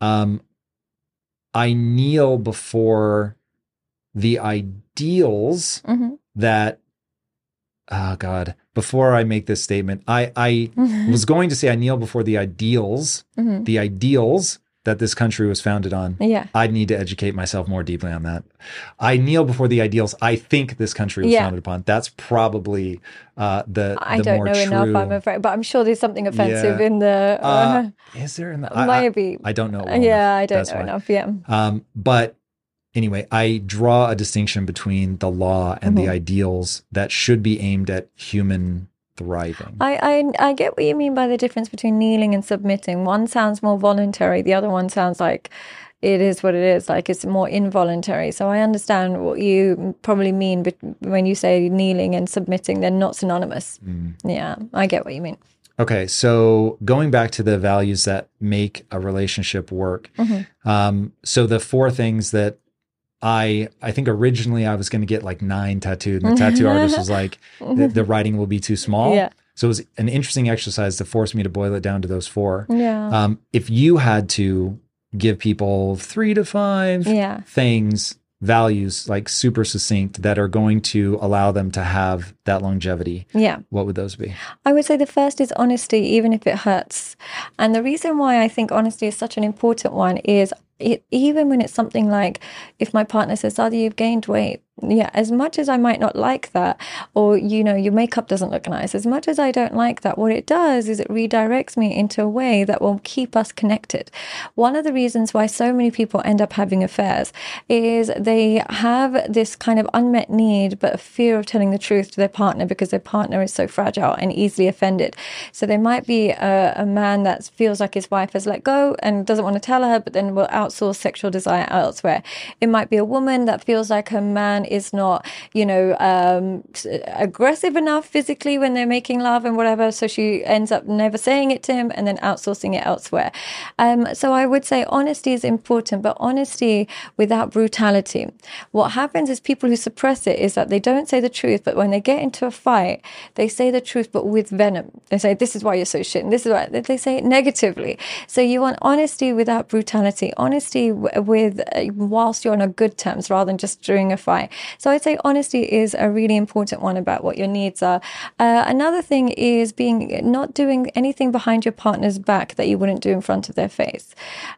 um, I kneel before the ideals hmm that, oh God, before I make this statement, I, I was going to say I kneel before the ideals, hmm the ideals that this country was founded on. Yeah, I'd need to educate myself more deeply on that. I kneel before the ideals I think this country was Yeah. founded upon. That's probably uh, the I the don't know true. enough. I'm afraid, but I'm sure there's something offensive Yeah. in the. uh, is there in the I- I, maybe. I don't know. well yeah, enough. I don't That's know why. enough. Yeah. Um, but anyway, I draw a distinction between the law and the Mhm. ideals that should be aimed at human thriving. I, I I get what you mean by the difference between kneeling and submitting. One sounds more voluntary. The other one sounds like it is what it is. Like it's more involuntary. So I understand what you probably mean when you say kneeling and submitting. They're not synonymous. Mm. Yeah, I get what you mean. Okay, so going back to the values that make a relationship work. Mhm. Um, so the four things that I I think originally I was going to get like nine tattooed, and the tattoo artist was like, the, the writing will be too small. Yeah. So it was an interesting exercise to force me to boil it down to those four. Yeah. Um, if you had to give people three to five Yeah. things, values, like super succinct, that are going to allow them to have that longevity, yeah. what would those be? I would say the first is honesty, even if it hurts. And the reason why I think honesty is such an important one is it, even when it's something like if my partner says, Sadi, you've gained weight. Yeah, as much as I might not like that, or you know, your makeup doesn't look nice, as much as I don't like that, what it does is it redirects me into a way that will keep us connected. One of the reasons why so many people end up having affairs is they have this kind of unmet need, but a fear of telling the truth to their partner because their partner is so fragile and easily offended. So there might be a, a man that feels like his wife has let go and doesn't want to tell her, but then will outsource sexual desire elsewhere. It might be a woman that feels like her man is not, you know, um, aggressive enough physically when they're making love and whatever. So she ends up never saying it to him and then outsourcing it elsewhere. Um, so I would say honesty is important, but honesty without brutality. What happens is people who suppress it is that they don't say the truth, but when they get into a fight, they say the truth, but with venom. They say, This is why you're so shit. And this is why they say it negatively. So you want honesty without brutality, honesty with uh, whilst you're on a good terms rather than just during a fight. So I'd say honesty is a really important one about what your needs are. Uh, another thing is being not doing anything behind your partner's back that you wouldn't do in front of their face.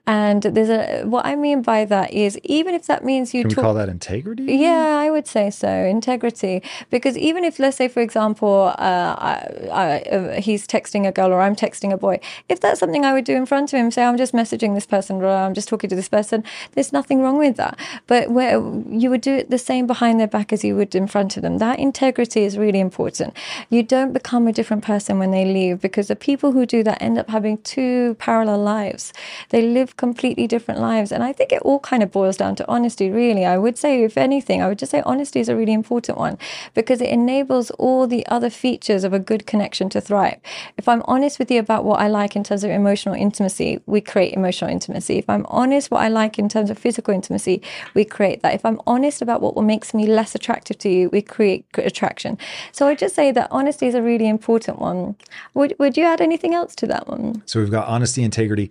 And there's a what I mean by that is even if that means you Can we talk, call that integrity? yeah, I would say so. Integrity. Because even if, let's say, for example, uh, I, I, uh, he's texting a girl or I'm texting a boy, if that's something I would do in front of him, say, I'm just messaging this person or I'm just talking to this person, there's nothing wrong with that. But where you would do it the same behind their back as you would in front of them. That integrity is really important. You don't become a different person when they leave because the people who do that end up having two parallel lives. They live completely different lives. And I think it all kind of boils down to honesty, really. I would say, if anything, I would just say honesty is a really important one because it enables all the other features of a good connection to thrive. If I'm honest with you about what I like in terms of emotional intimacy, we create emotional intimacy. If I'm honest what I like in terms of physical intimacy, we create that. If I'm honest about what makes me less attractive to you, we create attraction. So I just say that honesty is a really important one. Would would you add anything else to that one? So we've got honesty, integrity.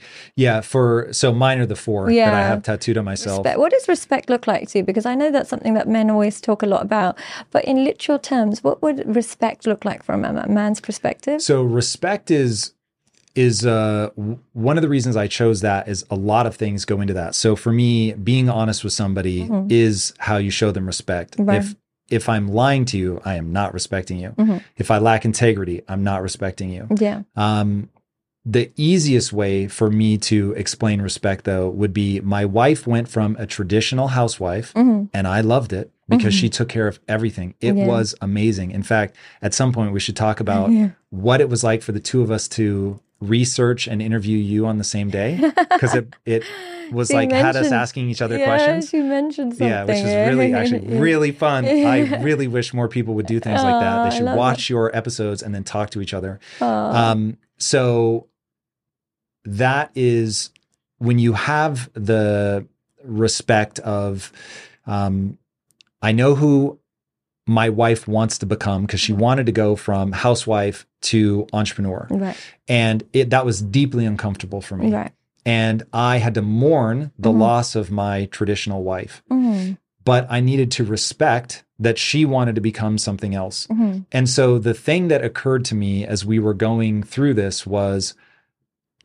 Yeah, for so mine are the four that I have tattooed on myself. Respect. What does respect look like to you? Because I know that's something that men always talk a lot about. But in literal terms, what would respect look like from a man's perspective? So respect is is uh w- one of the reasons I chose that is a lot of things go into that. So for me, being honest with somebody is how you show them respect. Mm-hmm. Right. If if I'm lying to you, I am not respecting you. Mm-hmm. If I lack integrity, I'm not respecting you. Yeah. Um, the easiest way for me to explain respect, though, would be my wife went from a traditional housewife, Mm-hmm. and I loved it because she took care of everything. It Yeah. was amazing. In fact, at some point, we should talk about Yeah. what it was like for the two of us to research and interview you on the same day because it it was like had us asking each other yeah, questions. She mentioned something. Yeah, which is really actually really fun. I really wish more people would do things like that. They should watch your episodes and then talk to each other. Um, so that is when you have the respect of, um, I know who my wife wants to become because she wanted to go from housewife to entrepreneur, Right. and it that was deeply uncomfortable for me. Right. And I had to mourn the Mhm. loss of my traditional wife, Mm-hmm. but I needed to respect that she wanted to become something else. Mm-hmm. And so the thing that occurred to me as we were going through this was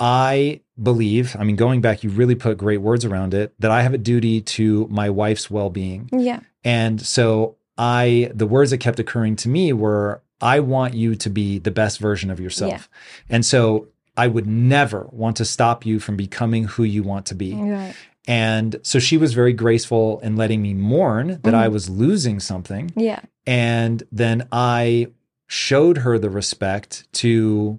I believe, I mean, going back, you really put great words around it, that I have a duty to my wife's well being. Yeah. And so I, the words that kept occurring to me were, I want you to be the best version of yourself. And so I would never want to stop you from becoming who you want to be. Right. And so she was very graceful in letting me mourn that I was losing something. Yeah. And then I showed her the respect to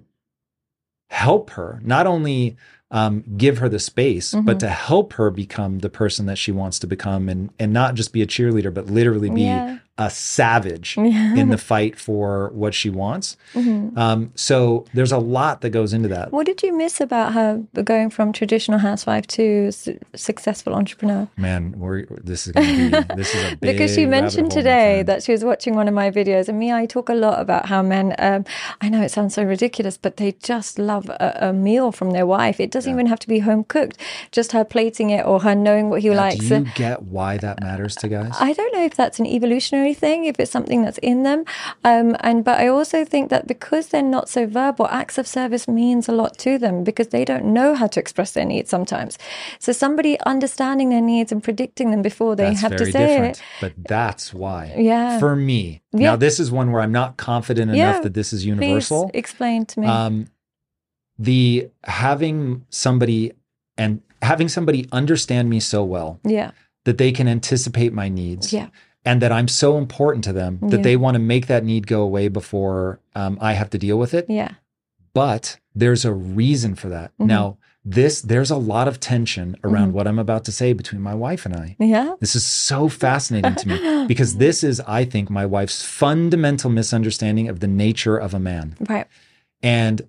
help her, not only um, give her the space, Mm-hmm. but to help her become the person that she wants to become and, and not just be a cheerleader, but literally be Yeah. A savage Yeah. in the fight for what she wants. Mhm. Um, so there's a lot that goes into that. What did you miss about her going from traditional housewife to su- successful entrepreneur? Man, we're, this is going to be, this is a big because she mentioned today that she was watching one of my videos and me i talk a lot about how men um, i know it sounds so ridiculous but they just love a, a meal from their wife it doesn't even have to be home cooked just her plating it or her knowing what he Now, likes Do you get why that matters to guys? I don't know if that's an evolutionary thing, if it's something that's in them, um, and but I also think that because they're not so verbal, acts of service means a lot to them because they don't know how to express their needs sometimes. So somebody understanding their needs and predicting them before they that's have to say different, it. but that's why. Yeah. For me. Yeah. Now, this is one where I'm not confident Yeah. enough that this is universal. Please explain to me. Um, the having somebody and having somebody understand me so well yeah, that they can anticipate my needs. yeah, And that I'm so important to them that Yeah. they want to make that need go away before um, I have to deal with it. yeah, but there's a reason for that. Mhm. Now, this there's a lot of tension around what I'm about to say between my wife and I. Yeah. This is so fascinating to me because this is, I think, my wife's fundamental misunderstanding of the nature of a man. Right. And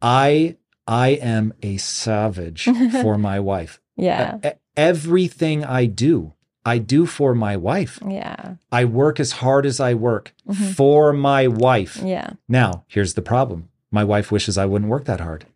I I am a savage for my wife. Yeah. E- Everything I do, I do for my wife. Yeah. I work as hard as I work Mhm. for my wife. Yeah. Now, here's the problem. My wife wishes I wouldn't work that hard.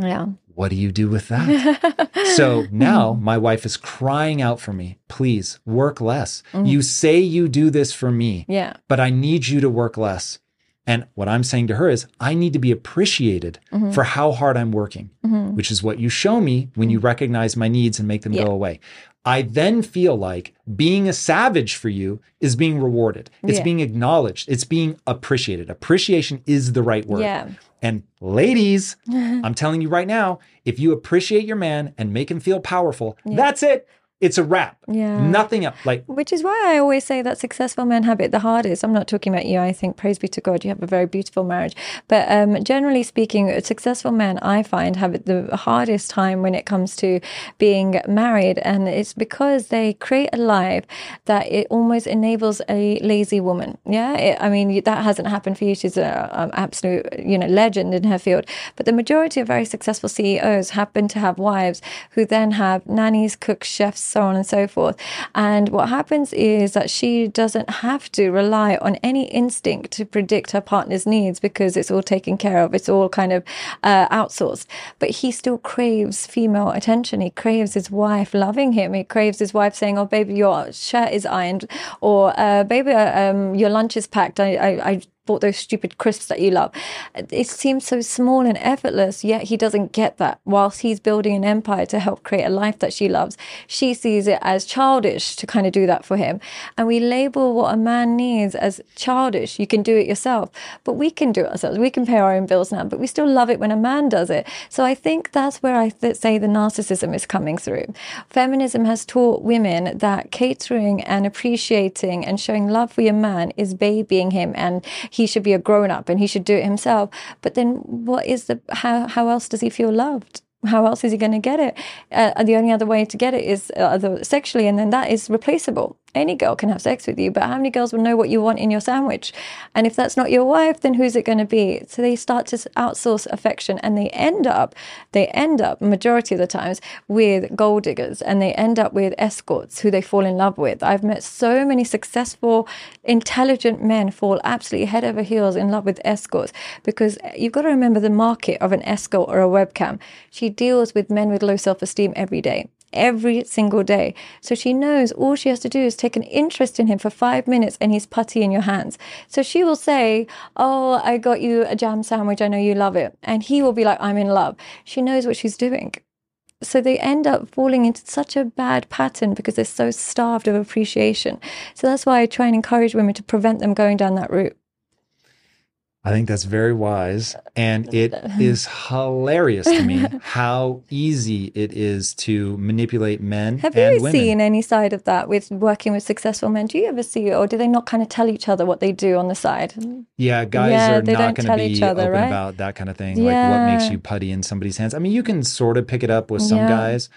Yeah. What do you do with that? So now my wife is crying out for me, please work less. Mm-hmm. You say you do this for me, yeah. but I need you to work less. And what I'm saying to her is, I need to be appreciated mm-hmm. for how hard I'm working, mm-hmm. which is what you show me when you recognize my needs and make them Yeah. go away. I then feel like being a savage for you is being rewarded. It's Yeah. being acknowledged. It's being appreciated. Appreciation is the right word. Yeah. And ladies, I'm telling you right now, if you appreciate your man and make him feel powerful, that's it. It's a wrap. Yeah. Nothing else. Like, Which is why I always say that successful men have it the hardest. I'm not talking about you. I think, praise be to God, you have a very beautiful marriage. But um, generally speaking, successful men, I find, have it the hardest time when it comes to being married. And it's because they create a life that it almost enables a lazy woman. Yeah. It, I mean, that hasn't happened for you. She's an absolute, you know, legend in her field. But the majority of very successful CEOs happen to have wives who then have nannies, cooks, chefs, so on and so forth. And what happens is that she doesn't have to rely on any instinct to predict her partner's needs because it's all taken care of. It's all kind of uh, outsourced. But he still craves female attention. He craves his wife loving him. He craves his wife saying, "Oh, baby, your shirt is ironed," or uh, "Baby, um, your lunch is packed." I, I, I bought those stupid crisps that you love. It seems so small and effortless, yet he doesn't get that. Whilst he's building an empire to help create a life that she loves, she sees it as childish to kind of do that for him. And we label what a man needs as childish. You can do it yourself, but we can do it ourselves. We can pay our own bills now, but we still love it when a man does it. So I think that's where I th- say the narcissism is coming through. Feminism has taught women that catering and appreciating and showing love for your man is babying him and he should be a grown up and he should do it himself. But then what is the how how else does he feel loved? How else is he going to get it? Uh, the only other way to get it is uh, sexually, and then that is replaceable. Any girl can have sex with you, but how many girls will know what you want in your sandwich? And if that's not your wife, then who's it going to be? So they start to outsource affection, and they end up, they end up majority of the times with gold diggers, and they end up with escorts who they fall in love with. I've met so many successful, intelligent men fall absolutely head over heels in love with escorts because you've got to remember the market of an escort or a webcam. She deals with men with low self-esteem every day every single day. So she knows all she has to do is take an interest in him for five minutes and he's putty in your hands. So she will say, Oh, I got you a jam sandwich. I know you love it. And he will be like, I'm in love. She knows what she's doing. So they end up falling into such a bad pattern because they're so starved of appreciation. So that's why I try and encourage women to prevent them going down that route. I think that's very wise. And it is hilarious to me how easy it is to manipulate men Have and you women. seen any side of that with working with successful men? Do you ever see or do they not kind of tell each other what they do on the side? Yeah, guys Yeah, are not going to be other, open right? about that kind of thing. Like what makes you putty in somebody's hands. I mean, you can sort of pick it up with some Yeah. guys,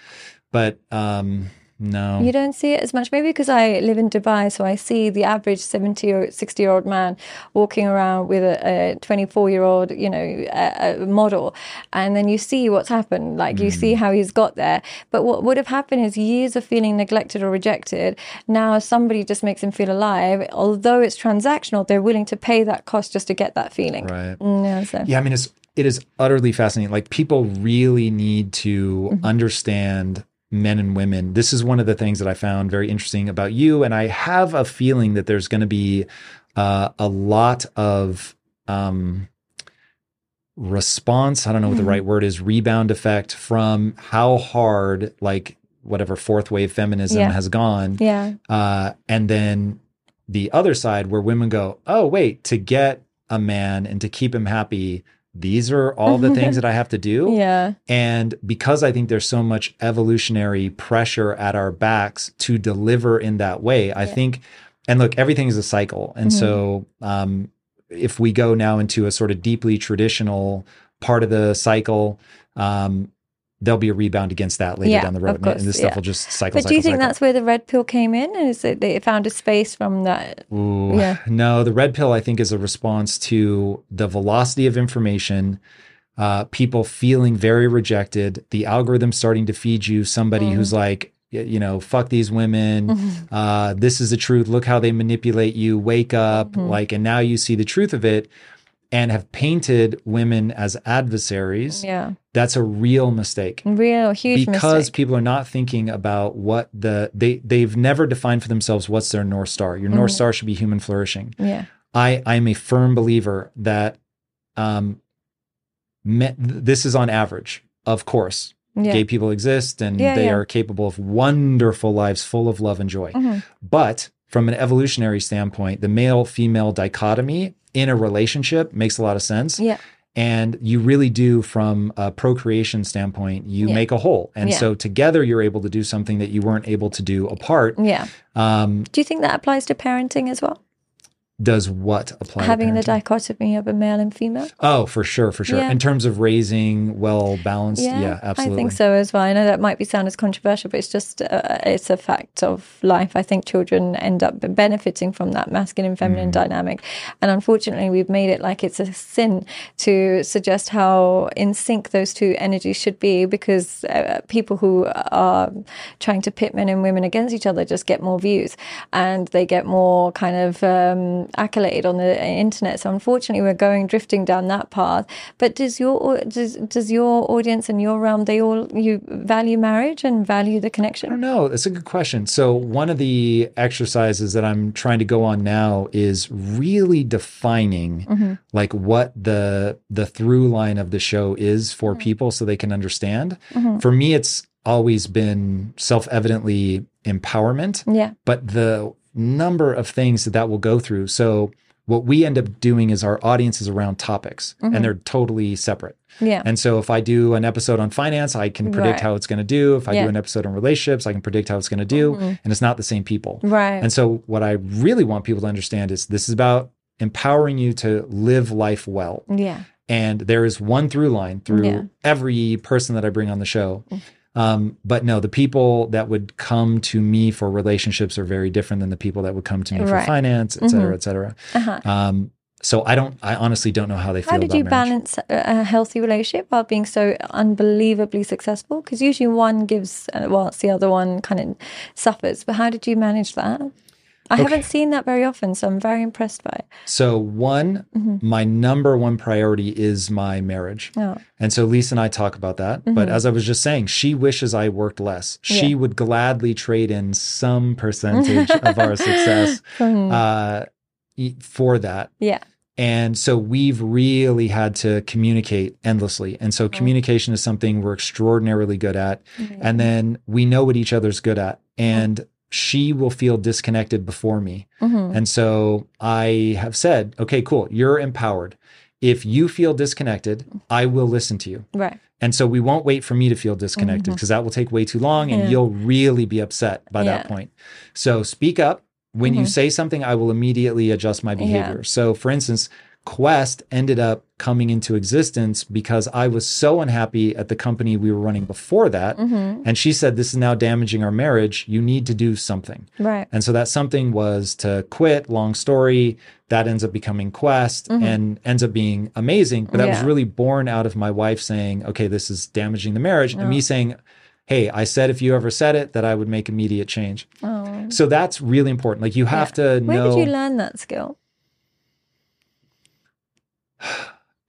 but um, no. You don't see it as much, maybe because I live in Dubai, so I see the average 70 or 60 year old man walking around with a 24 year old, you know, a, a model. And then you see what's happened. Like you see how he's got there. But what would have happened is years of feeling neglected or rejected. Now somebody just makes him feel alive. Although it's transactional, they're willing to pay that cost just to get that feeling. Right. Mm, Yeah, so. Yeah, I mean, it's it is utterly fascinating. Like people really need to Mm-hmm. understand men and women. This is one of the things that I found very interesting about you, and I have a feeling that there's going to be uh, a lot of um, response. I don't know what the Mm-hmm. right word is. Rebound effect from how hard, like whatever fourth wave feminism Yeah. has gone, Yeah. uh, and then the other side where women go, oh, wait, to get a man and to keep him happy, these are all the things that I have to do. Yeah. And because I think there's so much evolutionary pressure at our backs to deliver in that way, I think, and look, everything is a cycle. And so, um, if we go now into a sort of deeply traditional part of the cycle, um, there'll be a rebound against that later Yeah, down the road, and- course, and this stuff yeah. will just cycle. But do you think cycle. that's where the red pill came in? And is it they found a space from that? Ooh, Yeah. No, the red pill, I think, is a response to the velocity of information, uh, people feeling very rejected, the algorithm starting to feed you somebody Mm. who's like, you know, fuck these women. Mm-hmm. Uh, this is the truth. Look how they manipulate you. Wake up. Mm-hmm. Like, and now you see the truth of it and have painted women as adversaries. Yeah, That's a real mistake real huge because mistake. people are not thinking about what the they they've never defined for themselves what's their north star. Your north Mhm. star should be human flourishing. yeah, I I'm a firm believer that um me, this is on average. Of course, yeah, gay people exist and Yeah, they yeah. are capable of wonderful lives full of love and joy. Mhm. But from an evolutionary standpoint, the male female dichotomy in a relationship makes a lot of sense. yeah, And you really do, from a procreation standpoint, you Yeah. make a whole. And Yeah. so together you're able to do something that you weren't able to do apart. yeah. Um, Do you think that applies to parenting as well? Does what apply? to Having the dichotomy of a male and female. Oh, for sure, for sure. Yeah. In terms of raising well balanced, yeah, absolutely. I think so as well. I know that might be sound as controversial, but it's just uh, it's a fact of life. I think children end up benefiting from that masculine Mm. feminine dynamic, and unfortunately, we've made it like it's a sin to suggest how in sync those two energies should be, because uh, people who are trying to pit men and women against each other just get more views, and they get more kind of um, accolade on the internet. So unfortunately, we're going drifting down that path. But does your does does your audience and your realm they all you value marriage and value the I don't connection? know. That's a good question. So one of the exercises that I'm trying to go on now is really defining Mm-hmm. like what the the through line of the show is for Mm-hmm. people so they can understand. For me, it's always been self-evidently empowerment, Yeah, but the number of things that that will go through. So what we end up doing is our audience is around topics Mm-hmm. and they're totally separate. yeah, And so if I do an episode on finance, I can predict Right. how it's going to do. If I Yeah. do an episode on relationships, I can predict how it's going to do. And it's not the same people. right. And so what I really want people to understand is this is about empowering you to live life well. yeah, And there is one through line through Yeah. every person that I bring on the show. Um, but no, the people that would come to me for relationships are very different than the people that would come to me for finance, et cetera, et cetera. Uh-huh. Um, so I don't, I honestly don't know how they feel How did you marriage. balance a a healthy relationship while being so unbelievably successful? Because usually one gives uh, whilst the other one kind of suffers. But how did you manage that? I haven't seen that very often, so I'm very impressed by it. So one, my number one priority is my marriage. Oh. And so Lisa and I talk about that. But as I was just saying, she wishes I worked less. She Yeah. would gladly trade in some percentage of our success uh, e- for that. Yeah, And so we've really had to communicate endlessly. And so communication is something we're extraordinarily good at. And then we know what each other's good at. And she will feel disconnected before me. Mm-hmm. And so I have said, okay, cool, you're empowered. If you feel disconnected, I will listen to you. right. And so we won't wait for me to feel disconnected because that will take way too long and Mm-hmm. Yeah. you'll really be upset by that Yeah. Mm-hmm. point. So speak up. When you say something, I will immediately adjust my behavior. So, for instance, Quest ended up coming into existence because I was so unhappy at the company we were running before that. Mm-hmm. And she said, This is now damaging our marriage. You need to do something. Right. And so that something was to quit, long story. That ends up becoming Quest and ends up being amazing. But that was Mm-hmm. Really born out of my wife saying, okay, this is damaging the marriage. And Oh. me saying, hey, I said if you ever said it, that I would make immediate change. Oh. So that's really important. Like you have to Where know did you learn that skill?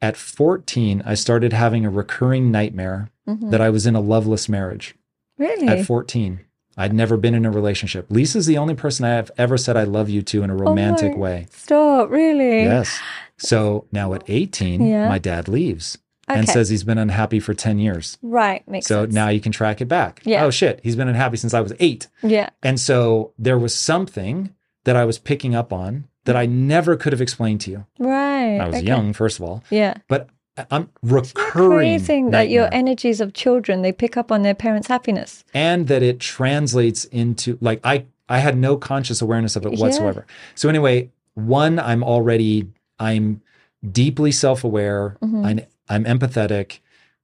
At 14, I started having a recurring nightmare Mm-hmm. that I was in a loveless marriage Really? at 14. I'd never been in a relationship. Lisa's the only person I have ever said I love you to in a romantic Oh way. Stop, really? Yes. So now at 18, Yeah. my dad leaves and says he's been unhappy for 10 years. Right, makes So sense. now you can track it back. Yeah. Oh shit, he's been unhappy since I was eight. yeah, And so there was something that I was picking up on that I never could have explained to you. right. I was okay. young, first of all, Yeah. but I'm recurring. Amazing that your energies of children they pick up on their parents' happiness. and that it translates into like I I had no conscious awareness of it whatsoever. Yeah. So anyway, one I'm already I'm deeply self-aware. Mm-hmm. I'm I'm empathetic.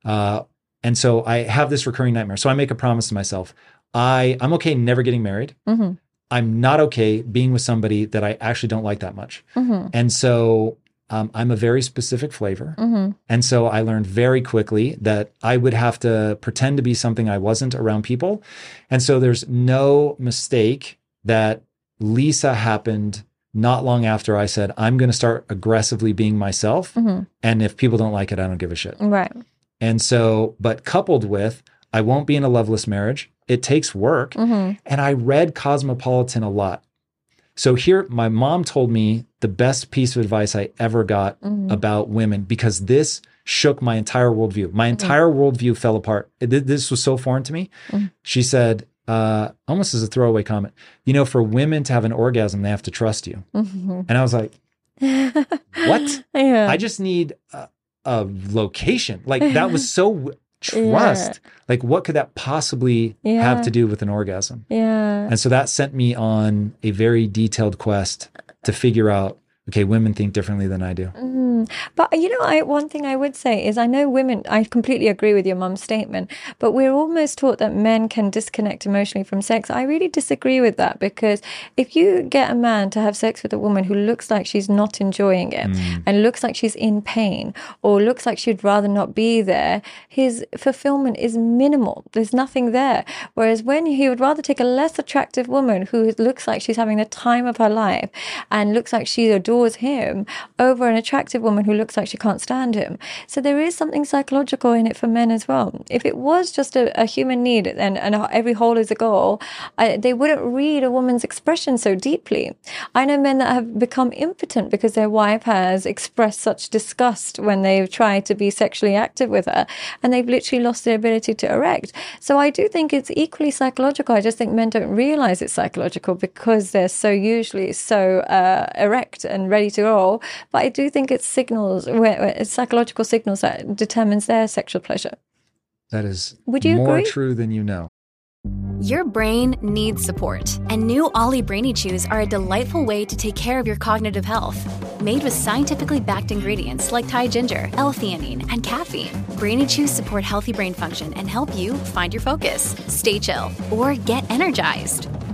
Uh and so I have this recurring nightmare. So I make a promise to myself. I I'm okay never getting married. Mm-hmm. I'm not okay being with somebody that I actually don't like that much. Mm-hmm. And so um, I'm a very specific flavor. Mm-hmm. And so I learned very quickly that I would have to pretend to be something I wasn't around people. And so there's no mistake that Lisa happened not long after I said, I'm going to start aggressively being myself. Mm-hmm. And if people don't like it, I don't give a shit. Right. And so, but coupled with, I won't be in a loveless marriage. It takes work. Mm-hmm. And I read Cosmopolitan a lot. So here, my mom told me the best piece of advice I ever got Mm-hmm. about women because this shook my entire worldview. My entire worldview fell apart. It- this was so foreign to me. Mm-hmm. She said, uh, almost as a throwaway comment, you know, for women to have an orgasm, they have to trust you. Mm-hmm. And I was like, what? Yeah. I just need a, a location. Like that was so trust. Like what could that possibly Yeah. have to do with an orgasm? yeah. And so that sent me on a very detailed quest to figure out okay, women think differently than I do. Mm. But you know, I one thing I would say is I know women. I completely agree with your mum's statement, but we're almost taught that men can disconnect emotionally from sex. I really disagree with that because if you get a man to have sex with a woman who looks like she's not enjoying it and looks like she's in pain or looks like she'd rather not be there, his fulfillment is minimal. There's nothing there. Whereas when he would rather take a less attractive woman who looks like she's having the time of her life and looks like she adores him over an attractive woman who looks like she can't stand him. So there is something psychological in it for men as well. If it was just a, a human need and, and every hole is a goal, I, they wouldn't read a woman's expression so deeply. I know men that have become impotent because their wife has expressed such disgust when they've tried to be sexually active with her and they've literally lost their ability to erect. So I do think it's equally psychological. I just think men don't realize it's psychological because they're so usually so uh, erect and ready to roll. But I do think it's signals, where, where it's psychological signals that determines their sexual pleasure. That is Would you more agree? true than you know. Your brain needs support, and new OLLY Brainy Chews are a delightful way to take care of your cognitive health. Made with scientifically backed ingredients like Thai ginger, L-theanine, and caffeine, Brainy Chews support healthy brain function and help you find your focus, stay chill, or get energized.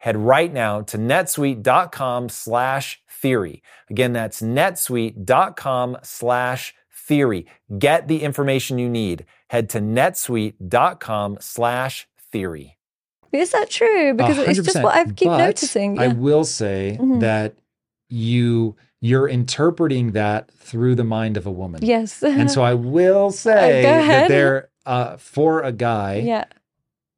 Head right now to netsuite.com slash theory. Again, that's netsuite.com slash theory. Get the information you need. Head to netsuite.com slash theory. Is that true? Because it's just what I keep But noticing. I will say Mhm. that you you're interpreting that through the mind of a woman. yes. And so I will say go that they're uh, for a guy, yeah.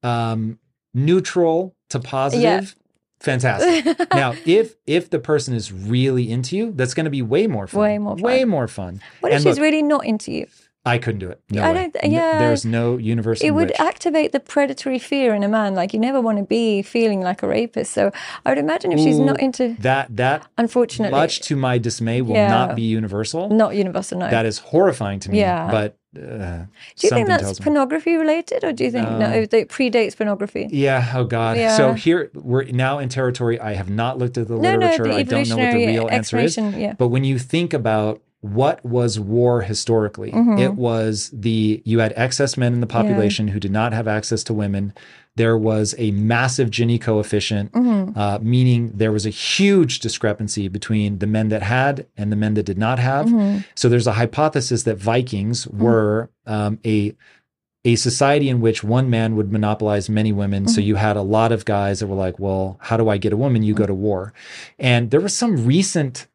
um, neutral to positive, fantastic. now, if if the person is really into you, that's going to be way more fun. Way more Way fun. more fun. What if And she's look, really not into you? I couldn't do it. No I way. don't- yeah. There's no universe It would which. activate the predatory fear in a man. Like you never want to be feeling like a rapist. So I would imagine if she's not into, that that unfortunately, much to my dismay will Yeah. not be universal. not universal. No. That is horrifying to me. Yeah. But uh, do you think that's pornography related, or do you think no, No. it predates pornography? Yeah. Oh God. Yeah. So here we're now in territory. I have not looked at the No, no, literature. the I don't know what the real answer is. yeah. But when you think about what was war historically, Mm-hmm. it was the you had excess men in the population who did not have access to women. There was a massive Gini coefficient, Mm-hmm. uh, meaning there was a huge discrepancy between the men that had and the men that did not have. Mm-hmm. So there's a hypothesis that Vikings were um, a a society in which one man would monopolize many women. So you had a lot of guys that were like, well, how do I get a woman? You go to war. And there was some recent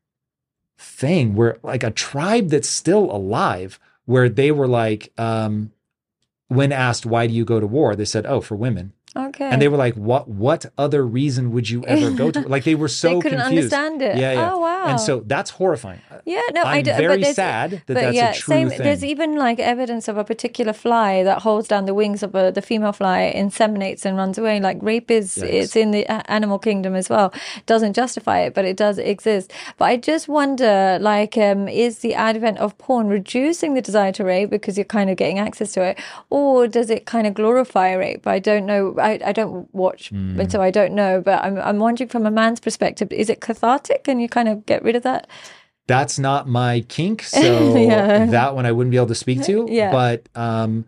thing where like a tribe that's still alive where they were like um when asked why do you go to war? they said oh for women Okay. and they were like what what other reason would you ever go to like they were so they couldn't confused understand it. yeah yeah Oh wow. and so that's horrifying Yeah, no, I I'm do. very but sad that but that's yeah, a true same. thing. There's even like evidence of a particular fly that holds down the wings of a, the female fly, inseminates and runs away. Like rape is, Yikes. it's in the animal kingdom as well. Doesn't justify it, but it does exist. But I just wonder, like, um, is the advent of porn reducing the desire to rape because you're kind of getting access to it, or does it kind of glorify rape? I don't know. I, I don't watch, Hmm. and so I don't know. But I'm I'm wondering from a man's perspective, is it cathartic? Can you kind of get rid of that? that's not my kink so Yeah. that one i wouldn't be able to speak to Yeah. but um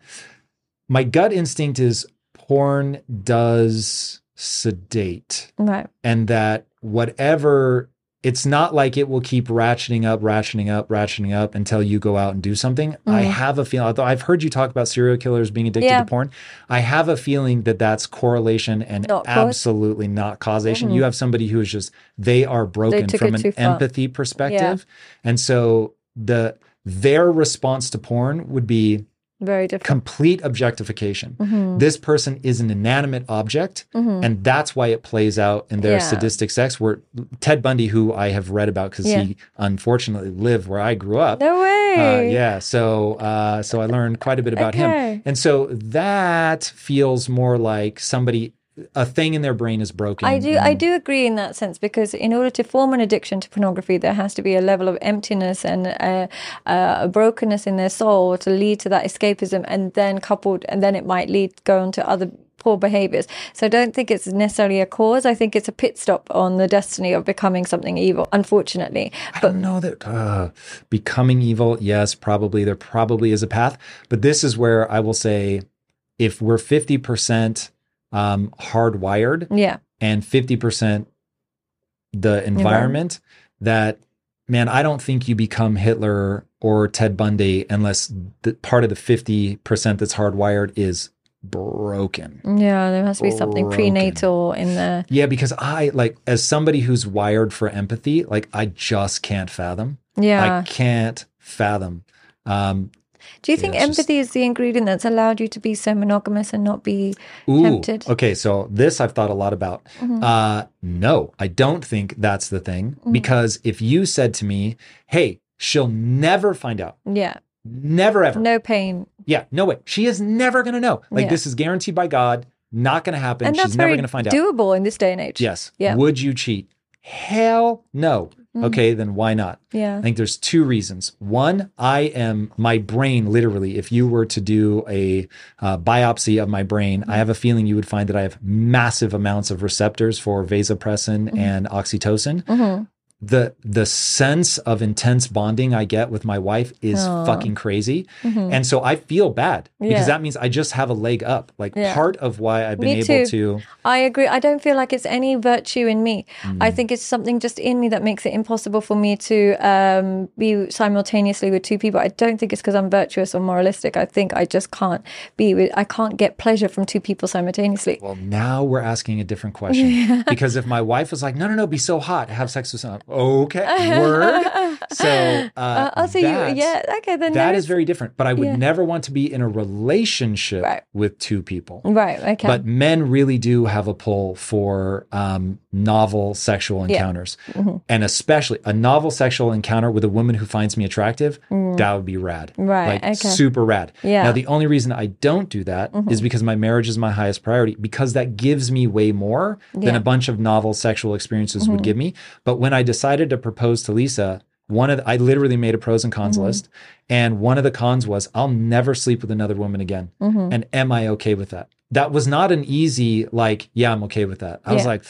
my gut instinct is porn does sedate Right. and that whatever it's not like it will keep ratcheting up ratcheting up ratcheting up until you go out and do something. I mm-hmm. have a feeling although i've heard you talk about serial killers being addicted Yeah. to porn. I have a feeling that that's correlation and Not cause. absolutely not causation. You mm-hmm. have somebody who is just they are broken took from an empathy perspective. And so the their response to porn would be Very different. complete objectification. Mm-hmm. This person is an inanimate object, and that's why it plays out in their Yeah. sadistic sex. Where Ted Bundy, who I have read about because Yeah. he unfortunately lived where I grew up. no way. Uh, yeah, so uh, so I learned quite a bit about him, and so that feels more like somebody a thing in their brain is broken. I do, I do agree in that sense because in order to form an addiction to pornography, there has to be a level of emptiness and uh, uh, a brokenness in their soul to lead to that escapism, and then coupled, and then it might lead go on to other poor behaviors. So I don't think it's necessarily a cause. I think it's a pit stop on the destiny of becoming something evil. Unfortunately, I don't know that uh, becoming evil, yes, probably there probably is a path, but this is where I will say if we're 50% um, hardwired yeah, and 50% the environment, that man, I don't think you become Hitler or Ted Bundy unless the part of the 50% that's hardwired is broken. yeah, there must be something prenatal in there. Yeah, because I like as somebody who's wired for empathy, like I just can't fathom. Yeah. I can't fathom. Um, Do you think it's just- empathy is the ingredient that's allowed you to be so monogamous and not be ooh, tempted? Mm-hmm. okay, so this I've thought a lot about. Uh, no, I don't think that's the thing because if you said to me, "Hey, she'll never find out, Yeah. never ever," No pain. yeah, no way, she is never going to know. Like Yeah. this is guaranteed by God, not going to happen. And that's She's never going to find out. doable in this day and age. Yes. Yeah. Mm-hmm. Would you cheat? Hell no. Mm-hmm. Okay, then why not? Yeah. I think there's two reasons. One, I am my brain literally. If you were to do a uh, biopsy of my brain, I mm-hmm. have a feeling you would find that I have massive amounts of receptors for vasopressin mm-hmm. and oxytocin. The the sense of intense bonding I get with my wife is fucking crazy. And so I feel bad because Mm-hmm. Yeah. that means I just have a leg up. Like Yeah. part of why I've been Me able too. to I agree. I don't feel like it's any virtue in me. Mm. I think it's something just in me that makes it impossible for me to um, be simultaneously with two people. I don't think it's because I'm virtuous or moralistic. I think I just can't be with. I can't get pleasure from two people simultaneously. Well, now we're asking a different question. Because if my wife was like, no, no, no, be so hot, have sex with someone. Okay, word. So uh, Uh, so you, yeah, okay, then that is very different. But I would Yeah. never want to be in a relationship Right. with two people. right. Okay, But men really do have a pull for um, novel sexual encounters. Mm-hmm. And especially a novel sexual encounter with a woman who finds me attractive, that would be rad. Mm. Right, Like okay. super rad. Yeah. Mm-hmm. Now, the only reason I don't do that is because my marriage is my highest priority, because that gives me way more than Yeah. Mm-hmm. a bunch of novel sexual experiences would give me. But when I decided to propose to Lisa, one of the, I literally made a pros and Mm-hmm. cons list, and one of the cons was I'll never sleep with another woman again. Mm-hmm. And am I okay with that? That was not an easy like, yeah, I'm okay with that. I was like,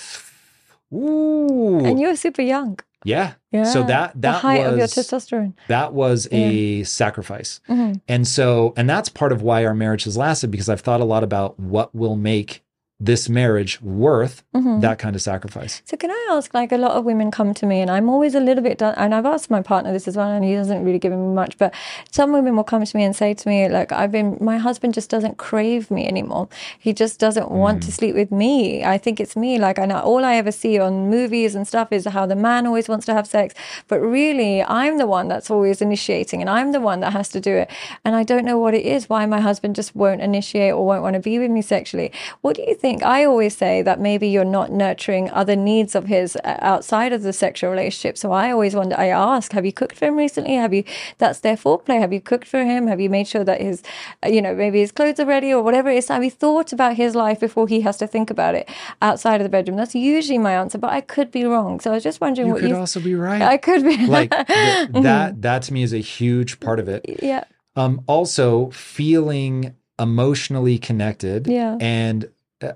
ooh, and you're super young. yeah. Yeah. So that the that height of your was testosterone. that was a sacrifice. Mm-hmm. And so, and that's part of why our marriage has lasted because I've thought a lot about what will make this marriage worth Mm-hmm. that kind of sacrifice. So can I ask, like a lot of women come to me and I'm always a little bit, done, and I've asked my partner this as well and he doesn't really give me much, but some women will come to me and say to me, like, I've been, my husband just doesn't crave me anymore. He just doesn't want to sleep with me. I think it's me. Like, I know all I ever see on movies and stuff is how the man always wants to have sex, but really I'm the one that's always initiating and I'm the one that has to do it. And I don't know what it is, why my husband just won't initiate or won't want to be with me sexually. What do you think? I always say that maybe you're not nurturing other needs of his uh, outside of the sexual relationship. So I always wonder, I ask, have you cooked for him recently? Have you, that's their foreplay. Have you cooked for him? Have you made sure that his, uh, you know, maybe his clothes are ready or whatever it is? Have you thought about his life before he has to think about it outside of the bedroom? That's usually my answer, but I could be wrong. So I was just wondering You what could you, also be right. I could be like th- that that to me is a huge part of it. yeah. Um also feeling emotionally connected Yeah. and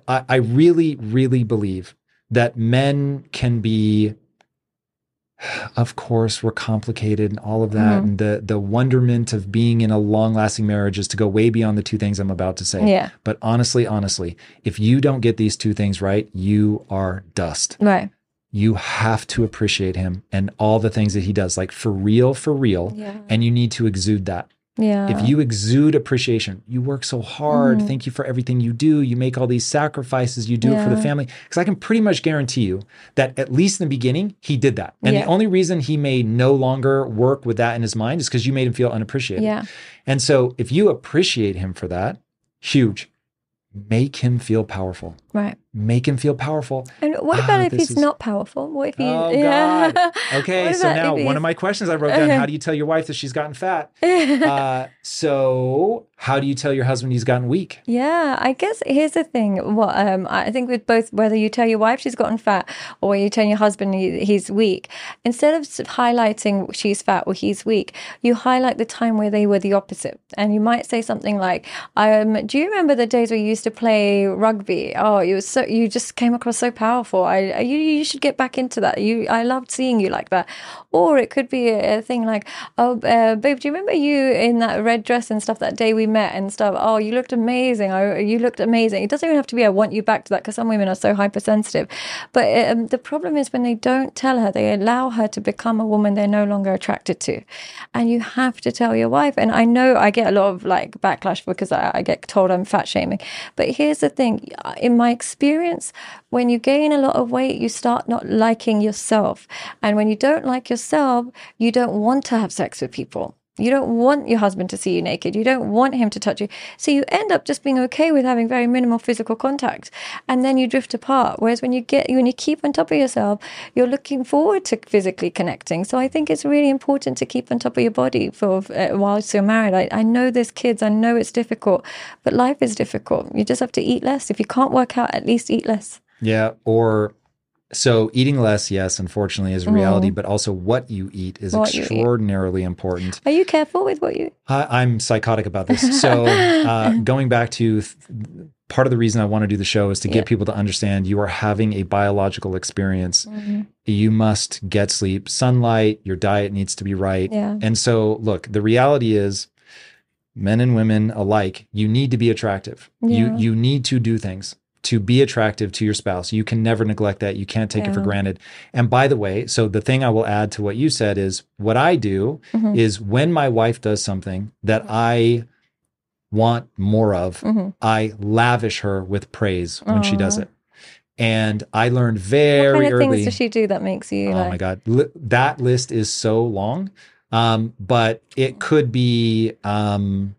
I, I really really believe that men can be of course we're complicated and all of that Mm-hmm. and the the wonderment of being in a long lasting marriage is to go way beyond the two things i'm about to say Yeah. but honestly honestly if you don't get these two things right you are dust Right. you have to appreciate him and all the things that he does like for real for real Yeah. and you need to exude that Yeah. if you exude appreciation, you work so hard. Mm-hmm. Thank you for everything you do. You make all these sacrifices. You do it for the family. Because I can pretty much guarantee you that at least in the beginning, he did that. And Yeah. the only reason he may no longer work with that in his mind is because you made him feel unappreciated. Yeah. And so if you appreciate him for that, huge. Make him feel powerful. Right. Make him feel powerful. And what about Ah, if he's is- not powerful? What if he? Oh yeah. God. Okay, so now one of my questions I wrote down: How do you tell your wife that she's gotten fat? uh, so how do you tell your husband he's gotten weak? Yeah, I guess here's the thing. What um, I think with both, whether you tell your wife she's gotten fat or you tell your husband he, he's weak, instead of highlighting she's fat or he's weak, you highlight the time where they were the opposite. And you might say something like, um, "Do you remember the days we used to play rugby? Oh, you so you just came across so powerful. I- you you should get back into that. You I loved seeing you like that." Or it could be a, a thing like, "Oh, uh, babe, do you remember you in that red dress and stuff that day we met and stuff? Oh, you looked amazing. I, you looked amazing. It doesn't even have to be I want you back to that because some women are so hypersensitive. But um, the problem is when they don't tell her, they allow her to become a woman they're no longer attracted to. And you have to tell your wife. And I know I get a lot of like backlash because I, I get told I'm fat shaming. But here's the thing in my experience, when you gain a lot of weight, you start not liking yourself. And when you don't like yourself, you don't want to have sex with people. You don't want your husband to see you naked. You don't want him to touch you. So you end up just being okay with having very minimal physical contact. And then you drift apart. Whereas when you get, when you keep on top of yourself, you're looking forward to physically connecting. So I think it's really important to keep on top of your body for uh, whilst you're married. I, I know there's kids. I know it's difficult, but life is difficult. You just have to eat less. If you can't work out, at least eat less. Yeah, or So eating less, yes, unfortunately, is a reality, but also what you eat is. What you eat. extraordinarily important. Are you careful with what you? I, I'm psychotic about this. So uh, going back to th- part of the reason I want to do the show is to Yeah. get people to understand you are having a biological experience. Mm-hmm. You must get sleep, sunlight. Your diet needs to be right. Yeah. And so, look, the reality is, men and women alike, you need to be attractive. Yeah. You you need to do things to be attractive to your spouse. You can never neglect that. You can't take it for granted. And by the way, so the thing I will add to what you said is what I do Mhm. is when my wife does something that I want more of, Mhm. I lavish her with praise when she does it. And I learned What very kind of early. things does she do that makes you Oh like? my god, Li- that list is so long. Um, but it could be um,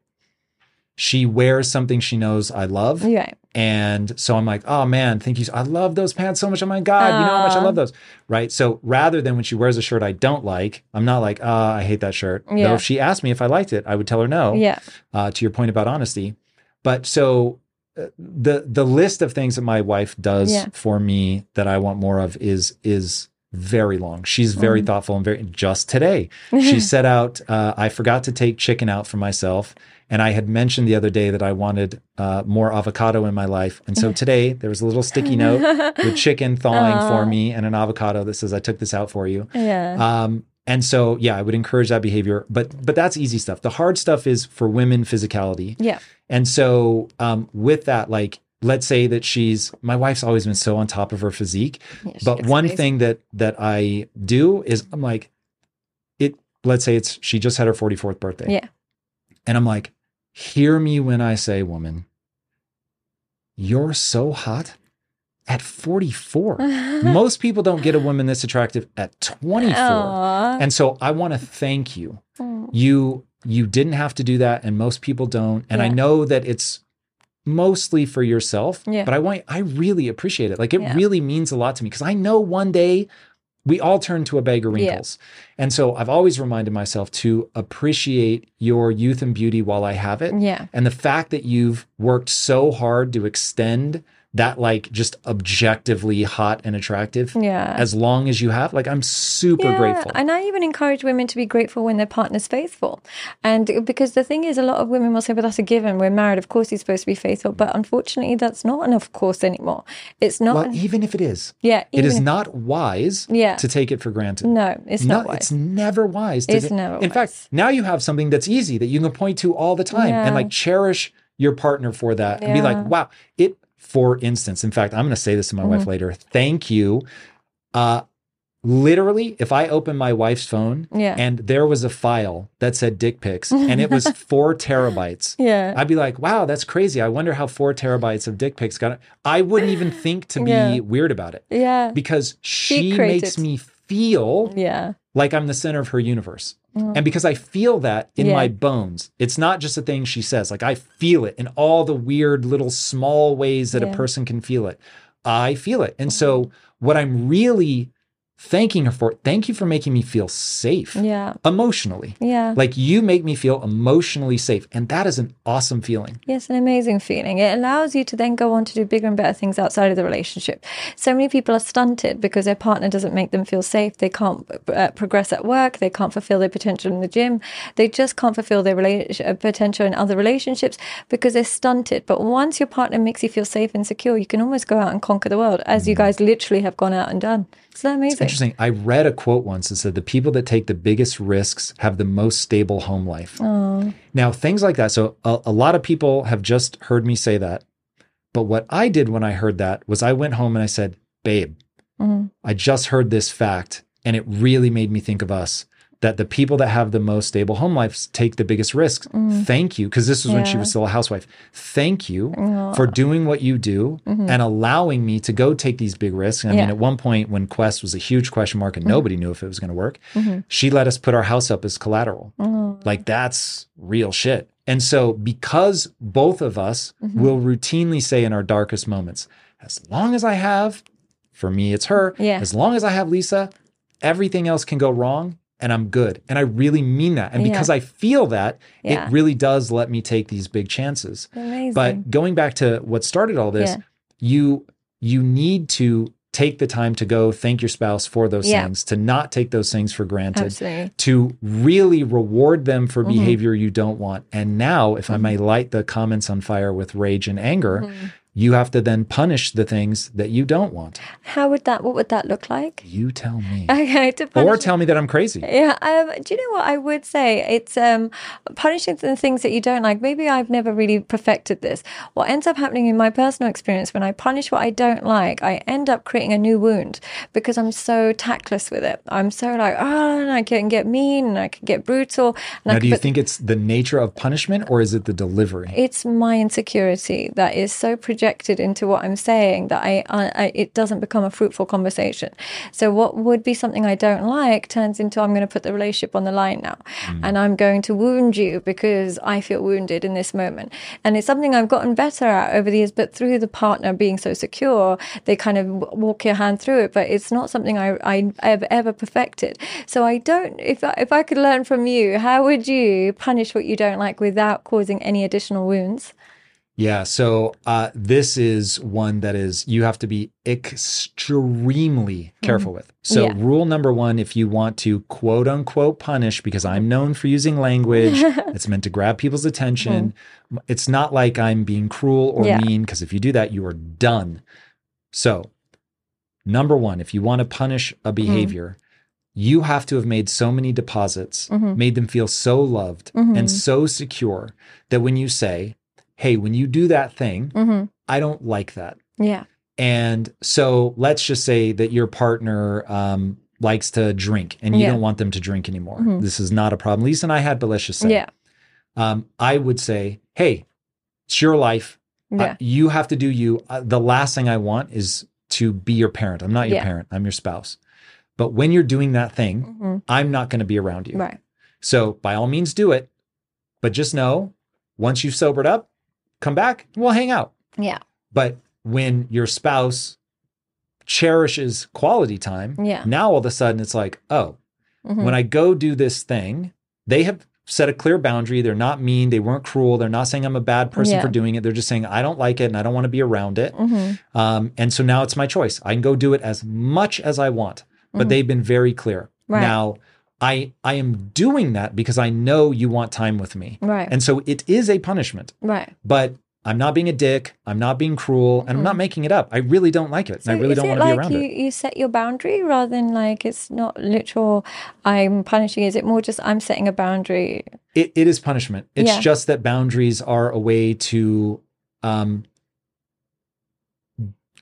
she wears something she knows I love, Yeah. And so I'm like, oh man, thank you. I love those pants so much. Oh my god, you know how much I love those, right? So rather than when she wears a shirt I don't like, I'm not like, ah, I hate that shirt. Yeah. Though if she asked me if I liked it, I would tell her no. Yeah. Uh, to your point about honesty, but so. uh, The the list of things that my wife does Yeah. for me that I want more of is is very long. She's very Mm. thoughtful and very just today. She set out uh, I forgot to take chicken out for myself and I had mentioned the other day that I wanted uh, more avocado in my life. And so today there was a little sticky note with chicken thawing for me and an avocado that says I took this out for you. Yeah. Um, and so yeah, I would encourage that behavior, but but that's easy stuff. The hard stuff is for women physicality. yeah. And so um, with that, like let's say that she's my wife's always been so on top of her physique. Yeah, But one crazy. thing that that I do is I'm like, it. Let's say it's she just had her 44th birthday. Yeah. And I'm like, hear me when I say, woman, you're so hot at 44. Most people don't get a woman this attractive at 24. Aw. And so I want to thank you. Mm. You you didn't have to do that and most people don't. And I know that it's mostly for yourself, Yeah. but I want I really appreciate it. Like it Yeah. really means a lot to me because I know one day we all turn to a bag of Yeah. wrinkles. And so I've always reminded myself to appreciate your youth and beauty while I have it. Yeah. And the fact that you've worked so hard to extend that like just objectively hot and attractive Yeah. as long as you have, like I'm super Yeah, grateful. And I even encourage women to be grateful when their partner's faithful. And because the thing is, a lot of women will say, but that's a given. We're married. Of course, he's supposed to be faithful. But unfortunately, that's not an of course anymore. It's not. well, an- even if it is, yeah. it is not wise Yeah. to take it for granted. No, it's No, not wise. it's never wise. To It's ta- never In fact, now you have something that's easy that you can point to all the time and like cherish your partner for that and be like, wow, it. For instance, in fact, I'm going to say this to my wife Mm-hmm. later. Thank you. Uh, literally, if I open my wife's phone Yeah. and there was a file that said dick pics and it was four terabytes, yeah. I'd be like, wow, that's crazy. I wonder how four terabytes of dick pics got it. I wouldn't even think to be Yeah. weird about it yeah. because she makes me feel Yeah. like I'm the center of her universe. And because I feel that in Mm. Yeah. my bones, it's not just a thing she says. Like I feel it in all the weird little small ways that a Yeah. Mm. person can feel it. I feel it. And so what I'm really thanking her for, it. thank you for making me feel safe Yeah. emotionally. Yeah. Like you make me feel emotionally safe. And that is an awesome feeling. Yes, an amazing feeling. It allows you to then go on to do bigger and better things outside of the relationship. So many people are stunted because their partner doesn't make them feel safe. They can't uh, progress at work. They can't fulfill their potential in the gym. They just can't fulfill their rela- uh, potential in other relationships because they're stunted. But once your partner makes you feel safe and secure, you can almost go out and conquer the world, as you guys literally have gone out and done. Isn't that amazing? Interesting. I read a quote once that said the people that take the biggest risks have the most stable home life. Now, things like that. So, a, a lot of people have just heard me say that. But what I did when I heard that was I went home and I said, Babe, Mhm. I just heard this fact. And it really made me think of us that the people that have the most stable home lives take the biggest risks. Thank you. Because this was when she Mm. Was still a housewife. Thank you Aw. for doing what you do and allowing me to go take these big risks. I mean, Mm-hmm. At one point when Quest was a huge question mark and nobody knew if it was going to work, Mm-hmm. she let us put our house up as collateral. Like that's real shit. And so because both of us Mm-hmm. will routinely say in our darkest moments, as long as I have, for me it's her, Yeah. as long as I have Lisa, everything else can go wrong and I'm good. And I really mean that. And Yeah. because I feel that, Yeah. it really does let me take these big chances. Amazing. But going back to what started all this, Yeah. you you need to take the time to go thank your spouse for those Yeah. things, to not take those things for granted, Absolutely. to really reward them for Mm-hmm. behavior you don't want. And now, if I may light the comments on fire with rage and anger, Mm-hmm. You have to then punish the things that you don't want. How would that? What would that look like? You tell me. Okay, to Or tell me that I'm crazy. Yeah, um, do you know what I would say? It's um, punishing the things that you don't like. Maybe I've never really perfected this. What ends up happening in my personal experience when I punish what I don't like, I end up creating a new wound because I'm so tactless with it. I'm so like, oh, and I can get mean and I can get brutal. Now, do you put- think it's the nature of punishment or is it the delivery? it's my insecurity that is so into what I'm saying that I, I, I it doesn't become a fruitful conversation. So what would be something I don't like turns into I'm going to put the relationship on the line now, mm. and I'm going to wound you because I feel wounded in this moment. And it's something I've gotten better at over the years. But through the partner being so secure, they kind of walk your hand through it. But it's not something I I have ever perfected. So I don't. If I, if I could learn from you, how would you punish what you don't like without causing any additional wounds? Yeah. So uh, this is one that is you have to be extremely careful with. So Mm-hmm. Yeah. rule number one, if you want to quote unquote punish, because I'm known for using language that's meant to grab people's attention. It's not like I'm being cruel or Mm-hmm. Yeah. mean, because if you do that, you are done. So number one, if you want to punish a Mm-hmm. behavior, you have to have made so many deposits, made them feel so loved Mm-hmm. and so secure that when you say, Hey, when you do that thing, Mm-hmm. I don't like that. Yeah. And so let's just say that your partner um, likes to drink and you Yeah. don't want them to drink anymore. This is not a problem. Lisa and I had, but let's just say, Yeah. um, I would say, Hey, it's your life. Uh, Yeah. you have to do you. Uh, the last thing I want is to be your parent. I'm not your Yeah. parent, I'm your spouse. But when you're doing that thing, Mhm. I'm not going to be around you. Right. So by all means, do it. But just know once you've sobered up, come back, we'll hang out. Yeah. But when your spouse cherishes quality time, Yeah. now all of a sudden it's like, oh, Mhm. when I go do this thing, they have set a clear boundary. They're not mean. They weren't cruel. They're not saying I'm a bad person Yeah. for doing it. They're just saying I don't like it and I don't want to be around it. Mhm. Um, and so now it's my choice. I can go do it as much as I want, but they've been very clear. Mm-hmm. Right. Now, I I am doing that because I know you want time with me. Right. And so it is a punishment, right. but I'm not being a dick. I'm not being cruel, and I'm not making it up. I really don't like it. Mm-hmm. So and I really don't want to like be around you, it. you set your boundary rather than like it's not literal I'm punishing? Is it more just I'm setting a boundary? it. It is punishment. It's Yeah. just that boundaries are a way to um,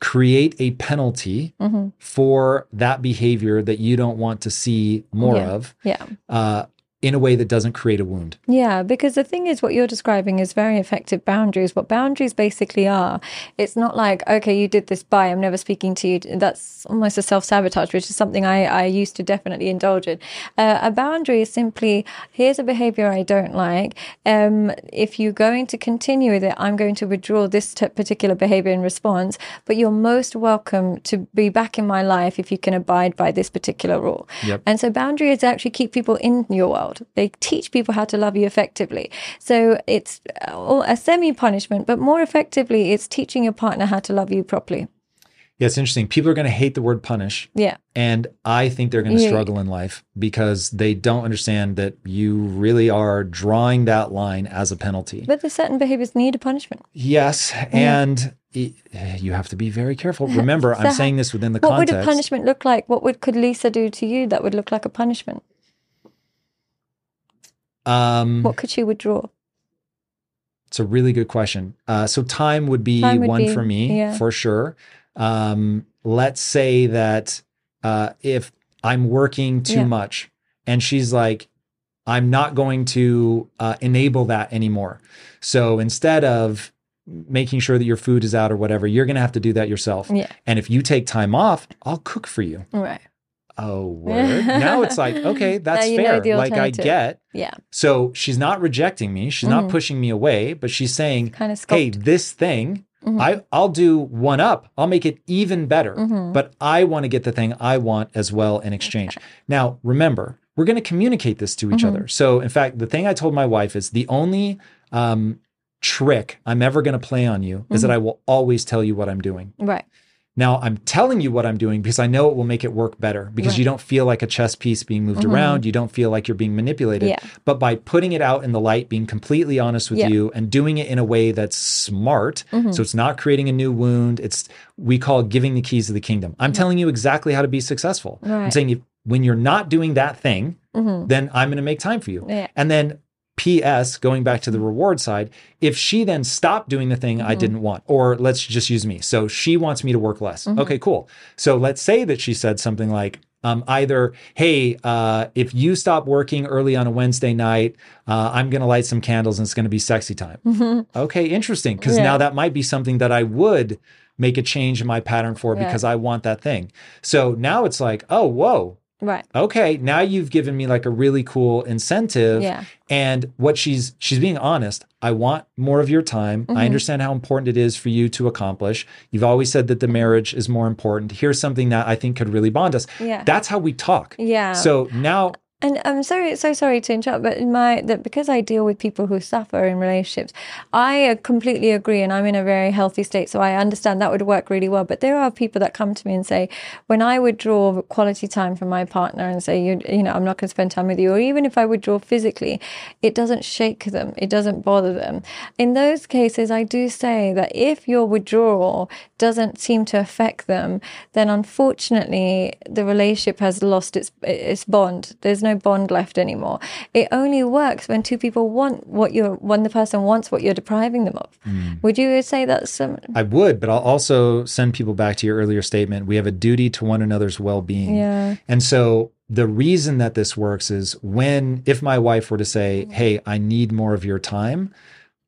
create a penalty hmm for that behavior that you don't want to see more Yeah. of Yeah. uh, in a way that doesn't create a wound. Yeah, because the thing is, what you're describing is very effective boundaries. What boundaries basically are, it's not like, okay, you did this, bye, I'm never speaking to you. That's almost a self sabotage, which is something I, I used to definitely indulge in. Uh, a boundary is simply, here's a behavior I don't like. Um, if you're going to continue with it, I'm going to withdraw this t- particular behavior in response, but you're most welcome to be back in my life if you can abide by this particular rule. Yep. And so boundaries actually keep people in your world. They teach people how to love you effectively. So it's uh, a semi punishment, but more effectively, it's teaching your partner how to love you properly. Yeah, it's interesting. People are going to hate the word punish. Yeah. And I think they're going to Yeah. struggle in life because they don't understand that you really are drawing that line as a penalty. But there's certain behaviors need a punishment. yes. And it, you have to be very careful. Remember, I'm saying this within the context. What would a punishment look like? What would could Lisa do to you that would look like a punishment? Um, What could she withdraw? It's a really good question. Uh, so time would be Time would one be- for me yeah. for sure. Um, let's say that uh, if I'm working too Yeah. much and she's like, I'm not going to uh, enable that anymore. So instead of making sure that your food is out or whatever, you're going to have to do that yourself. Yeah. And if you take time off, I'll cook for you. Right. Oh, word. now it's like, okay, that's fair. Like I get. Yeah. So she's not rejecting me. She's not Mhm. pushing me away, but she's saying, Kind of hey, this thing, Mhm. I, I'll do one up. I'll make it even better. Mhm. But I want to get the thing I want as well in exchange. Now, remember, we're going to communicate this to each Mhm. other. So, in fact, the thing I told my wife is the only um, trick I'm ever going to play on you is that Mm-hmm. I will always tell you what I'm doing. Right. Now I'm telling you what I'm doing because I know it will make it work better because you don't feel like a chess piece being moved around. You don't feel like you're being manipulated. Mm-hmm. Yeah. But by putting it out in the light, being completely honest with Yeah. you and doing it in a way that's smart, Mm-hmm. so it's not creating a new wound. It's we call giving the keys of the kingdom. I'm telling you exactly how to be successful. I'm saying if, when you're not doing that thing, Mhm. then I'm going to make time for you. And then PS, going back to the reward side, if she then stopped doing the thing Mm-hmm. I didn't want, or let's just use me. So she wants me to work less. Mm-hmm. Okay, cool. So let's say that she said something like, um, either, hey, uh, if you stop working early on a Wednesday night, uh, I'm going to light some candles and it's going to be sexy time. Okay, interesting. Because Mm-hmm. Yeah. now that might be something that I would make a change in my pattern for Yeah. because I want that thing. So now it's like, oh, whoa, Right. okay now you've given me like a really cool incentive Yeah. and what she's she's being honest i want more of your time Mm-hmm. i understand how important it is for you to accomplish you've always said that the marriage is more important here's something that i think could really bond us Yeah. that's how we talk Yeah. so now And I'm sorry, so sorry to interrupt, but in my that because I deal with people who suffer in relationships, I uh, completely agree, and I'm in a very healthy state, so I understand that would work really well. But there are people that come to me and say, when I withdraw quality time from my partner and say, you, you know, I'm not going to spend time with you, or even if I withdraw physically, it doesn't shake them, it doesn't bother them. In those cases, I do say that if your withdrawal doesn't seem to affect them, then unfortunately the relationship has lost its its bond. There's no bond left anymore. It only works when two people want what you're when the person wants what you're depriving them of. Would you say that's um, i would but i'll also send people back to your earlier statement we have a duty to one another's well-being yeah And so the reason that this works is when, if my wife were to say, Hey, I need more of your time,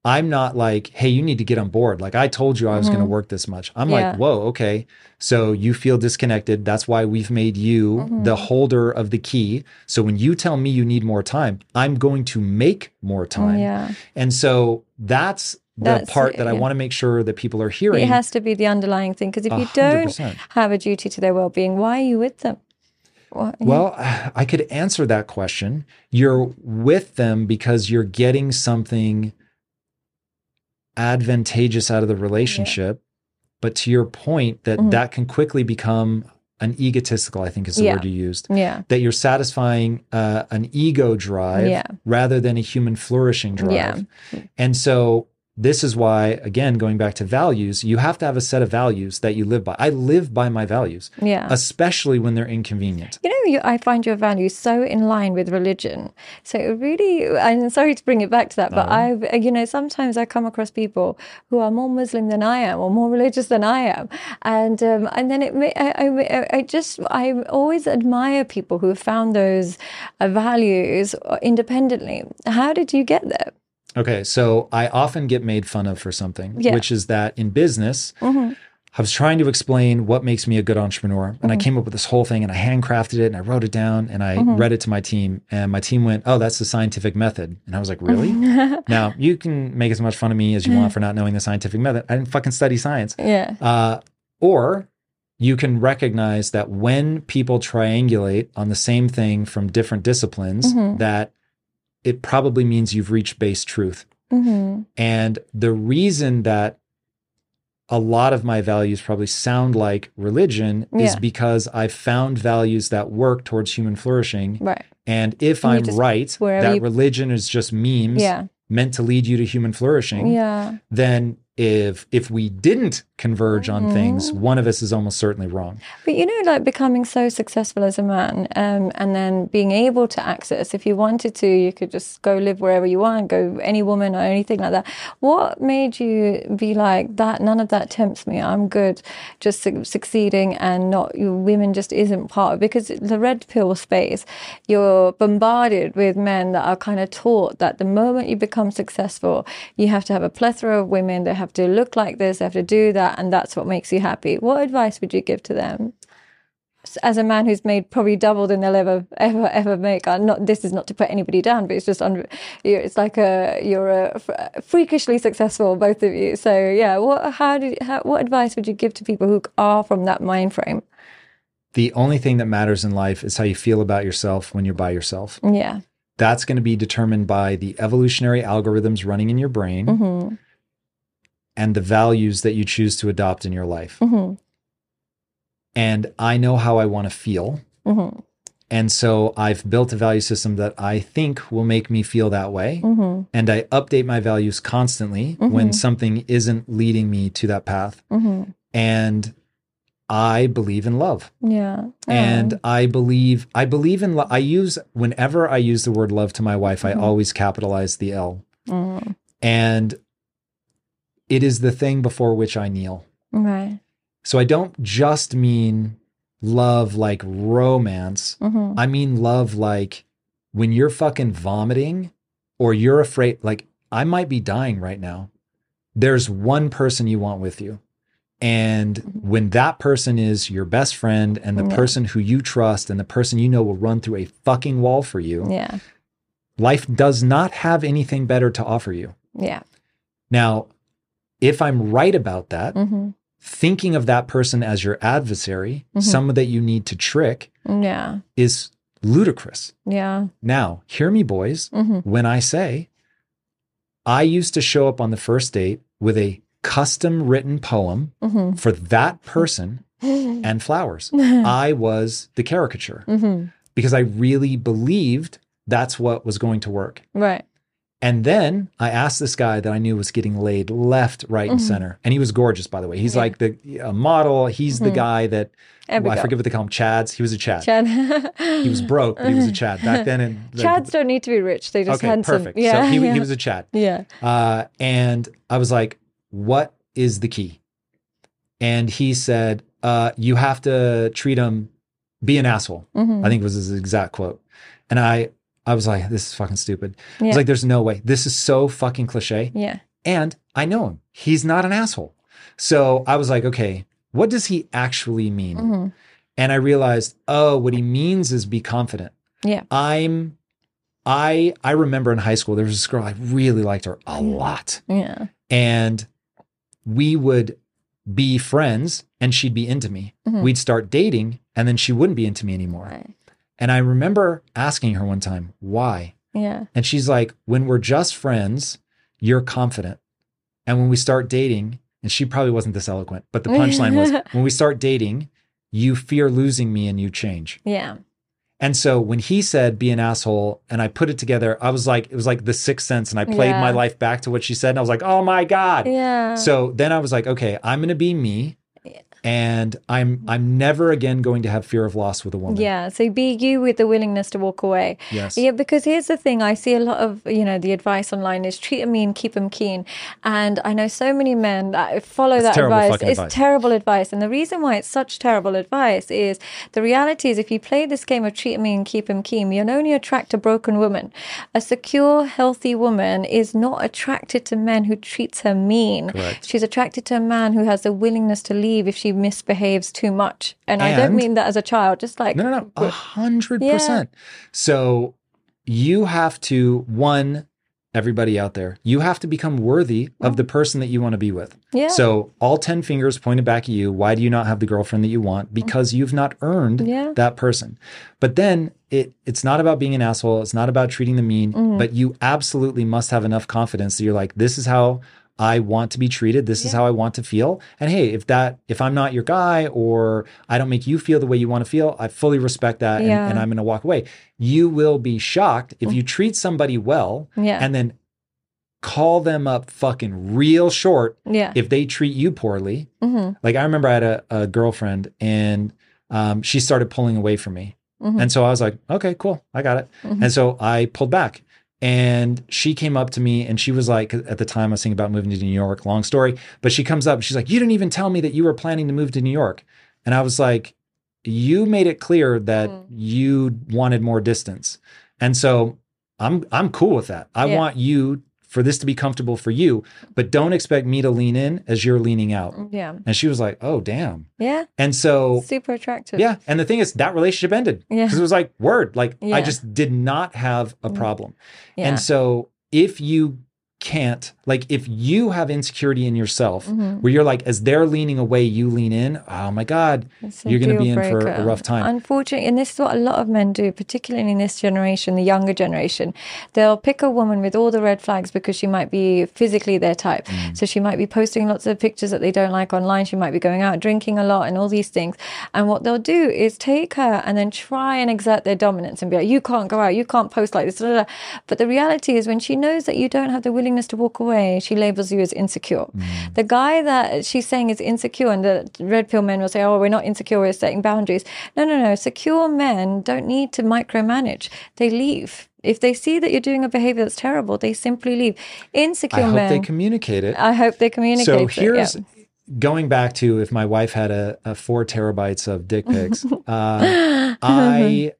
I'm not like, Hey, you need to get on board. Like I told you I was going to work this much. I'm Mm-hmm. Yeah. like, Whoa, okay. So you feel disconnected. That's why we've made you Mm-hmm. the holder of the key. So when you tell me you need more time, I'm going to make more time. yeah. And so that's the That's- part that I want to make sure that people are hearing. It has to be the underlying thing because if you hundred don't have a duty to their well-being, why are you with them? What- Well, I could answer that question. You're with them because you're getting something advantageous out of the relationship. But to your point, that Mhm. that can quickly become an egotistical, I think is the Yeah. word you used, yeah, that you're satisfying uh, an ego drive Yeah. rather than a human flourishing drive. Yeah. And so this is why, again, going back to values, you have to have a set of values that you live by. I live by my values, yeah. especially when they're inconvenient. You know, you, I find your values so in line with religion. So it really, I'm sorry to bring it back to that, but I've, you know, sometimes I come across people who are more Muslim than I am or more religious than I am, and um, and then it, I, I, I just, I always admire people who have found those uh, values independently. How did you get there? Okay, so I often get made fun of for something, Yeah. which is that in business, Mhm. I was trying to explain what makes me a good entrepreneur. And I came up with this whole thing and I handcrafted it and I wrote it down and I read it to my team. And my team went, Oh, that's the scientific method. And I was like, Really? now, you can make as much fun of me as you want for not knowing the scientific method. I didn't fucking study science. Yeah, Uh, or you can recognize that when people triangulate on the same thing from different disciplines, Mhm. that it probably means you've reached base truth. hmm And the reason that a lot of my values probably sound like religion is because I've found values that work towards human flourishing. right. And if And I'm just- right that you- religion is just memes Yeah, meant to lead you to human flourishing, yeah. then if if we didn't converge on things, Mm-hmm. one of us is almost certainly wrong. But you know, like becoming so successful as a man, um, and then being able to access, if you wanted to, you could just go live wherever you want, go any woman or anything like that. What made you be like that? None of that tempts me. I'm good, just su- succeeding, and not women just isn't part of because the red pill space. You're bombarded with men that are kind of taught that the moment you become successful, you have to have a plethora of women. They have to look like this, they have to do that, and that's what makes you happy. What advice would you give to them? as a man who's made probably double than they'll ever ever ever make. I'm not this is not to put anybody down, but it's just un, you're, it's like a you're a freakishly successful both of you. So yeah, what how did how, what advice would you give to people who are from that mind frame? The only thing that matters in life is how you feel about yourself when you're by yourself. Yeah. That's going to be determined by the evolutionary algorithms running in your brain hmm and the values that you choose to adopt in your life. hmm and I know how I want to feel. Mm-hmm. And so I've built a value system that I think will make me feel that way. Mm-hmm. And I update my values constantly when something isn't leading me to that path. Mm-hmm. And I believe in love. Yeah. And I believe I believe in lo- I use whenever I use the word love to my wife, I always capitalize the L. And it is the thing before which I kneel. right. So I don't just mean love like romance. Mm-hmm. I mean love like when you're fucking vomiting or you're afraid, like I might be dying right now. There's one person you want with you. And when that person is your best friend and the Yeah. person who you trust and the person you know will run through a fucking wall for you, Yeah. life does not have anything better to offer you. Yeah. Now, if I'm right about that, Mm-hmm. thinking of that person as your adversary, Mhm. someone that you need to trick, Yeah. is ludicrous. Yeah. Now, hear me, boys, Mm-hmm. when I say I used to show up on the first date with a custom written poem Mm-hmm. for that person and flowers. I was the caricature mm-hmm. because I really believed that's what was going to work. Right. And then I asked this guy that I knew was getting laid left, right, and Mhm. center. And he was gorgeous, by the way. He's Yeah. like the a model. He's the Mhm. guy that well, I forget what they call him. Chads. He was a Chad. Chad. He was broke, but he was a Chad back then. And like, Chads don't need to be rich. They just okay, handsome. perfect. Yeah. so he, yeah. he was a Chad. yeah. Uh, and I was like, "What is the key?" And he said, uh, "You have to treat him, be an asshole." Mhm. I think was his exact quote. And I, I was like, "This is fucking stupid." I was like, "There's no way. This is so fucking cliche." yeah. And I know him. He's not an asshole. So I was like, okay, what does he actually mean? Mhm. And I realized, oh, what he means is be confident. Yeah. I'm I I remember in high school there was this girl I really liked her a lot. Yeah. And we would be friends and she'd be into me. Mhm. We'd start dating and then she wouldn't be into me anymore. Right. And I remember asking her one time, why? Yeah. And she's like, when we're just friends, you're confident. And when we start dating, and she probably wasn't this eloquent, but the punchline was when we start dating, you fear losing me and you change. Yeah. And so when he said be an asshole and I put it together, I was like, it was like the sixth sense. And I played Yeah. my life back to what she said. And I was like, oh my God. Yeah. So then I was like, okay, I'm gonna be me. And I'm I'm never again going to have fear of loss with a woman. Yeah. So be you with the willingness to walk away. Yes. Yeah, because here's the thing. I see a lot of, you know, the advice online is treat them mean, keep them keen. And I know so many men that follow It's that advice. It's advice. terrible advice. And the reason why it's such terrible advice is the reality is if you play this game of treat them mean, keep them keen, you'll only attract a broken woman. A secure, healthy woman is not attracted to men who treats her mean. Correct. She's attracted to a man who has the willingness to leave if she misbehaves too much. And, I don't mean that as a child, just like No, no, no. A hundred percent. So you have to one, everybody out there, you have to become worthy of the person that you want to be with. Yeah. So all 10 fingers pointed back at you. Why do you not have the girlfriend that you want? Because you've not earned Mm-hmm. Yeah. that person. But then it it's not about being an asshole. It's not about treating them mean, Mm-hmm. but you absolutely must have enough confidence that you're like, this is how I want to be treated. This is how I want to feel. And hey, if that if I'm not your guy or I don't make you feel the way you want to feel, I fully respect that and, Yeah. and I'm gonna walk away. You will be shocked if you treat somebody well Yeah. and then call them up fucking real short yeah. if they treat you poorly. hmm Like I remember I had a, a girlfriend and um, she started pulling away from me. Mhm. And so I was like, okay, cool. I got it. And so I pulled back and she came up to me and she was like, at the time I was thinking about moving to New York, long story, but she comes up and she's like, you didn't even tell me that you were planning to move to New York. And I was like, you made it clear that mm. you wanted more distance. And so I'm, I'm cool with that. I Yeah. want you for this to be comfortable for you, but don't expect me to lean in as you're leaning out. Yeah. And she was like, oh, damn. Yeah. And so Super attractive. yeah. And the thing is, that relationship ended. Yeah. Because it was like, word. Like, Yeah. I just did not have a mm. problem. Yeah. And so if you can't like if you have insecurity in yourself Mm-hmm. where you're like as they're leaning away you lean in oh my god you're going to be in for a rough time Unfortunately, and this is what a lot of men do, particularly in this generation, the younger generation. They'll pick a woman with all the red flags because she might be physically their type. Mm. So she might be posting lots of pictures that they don't like online. She might be going out drinking a lot and all these things. And what they'll do is take her and then try and exert their dominance and be like, you can't go out, you can't post like this. da, da, da." But the reality is, when she knows that you don't have the willingness to walk away, she labels you as insecure. Mm. The guy that she's saying is insecure, and the red pill men will say, oh, we're not insecure, we're setting boundaries. No, no, no. Secure men don't need to micromanage, they leave. If they see that you're doing a behavior that's terrible, they simply leave. Insecure men. i hope men. they communicate it I hope they communicate. so it, here's yeah. going back to if my wife had a, a four terabytes of dick pics uh, i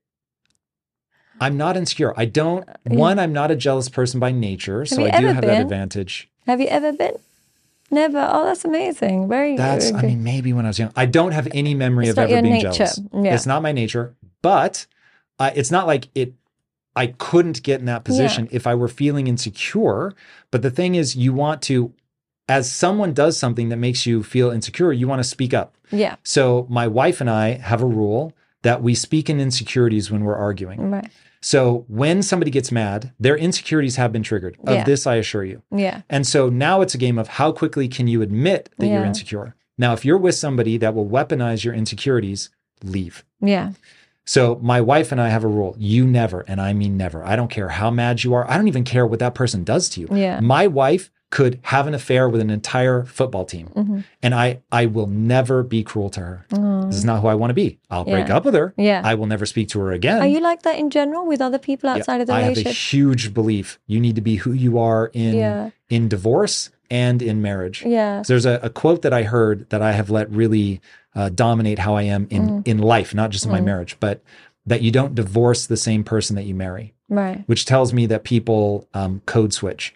i'm not insecure i don't one i'm not a jealous person by nature so i do have that advantage Have you ever been? Never. Oh, that's amazing. Very That's, very I mean, maybe when I was young. I don't have any memory It's of ever being nature. jealous. Yeah. It's not my nature, but uh, it's not like it, I couldn't get in that position if I were feeling insecure. But the thing is, you want to, as someone does something that makes you feel insecure, you want to speak up. yeah. So my wife and I have a rule that we speak in insecurities when we're arguing. Right. So when somebody gets mad, their insecurities have been triggered. Of Yeah. this, I assure you. Yeah. And so now it's a game of how quickly can you admit that you're insecure. Now, if you're with somebody that will weaponize your insecurities, leave. Yeah. So my wife and I have a rule. You never, and I mean never. I don't care how mad you are. I don't even care what that person does to you. Yeah. My wife could have an affair with an entire football team. Mm-hmm. And I I will never be cruel to her. This is not who I want to be. I'll break up with her. Yeah. I will never speak to her again. Are you like that in general with other people Yeah, outside of the relationship? I have a huge belief. You need to be who you are in Yeah. in divorce and in marriage. Yeah. So there's a, a quote that I heard that I have let really uh, dominate how I am in Mm. in life, not just in my marriage, but that you don't divorce the same person that you marry, Right. which tells me that people um, code switch,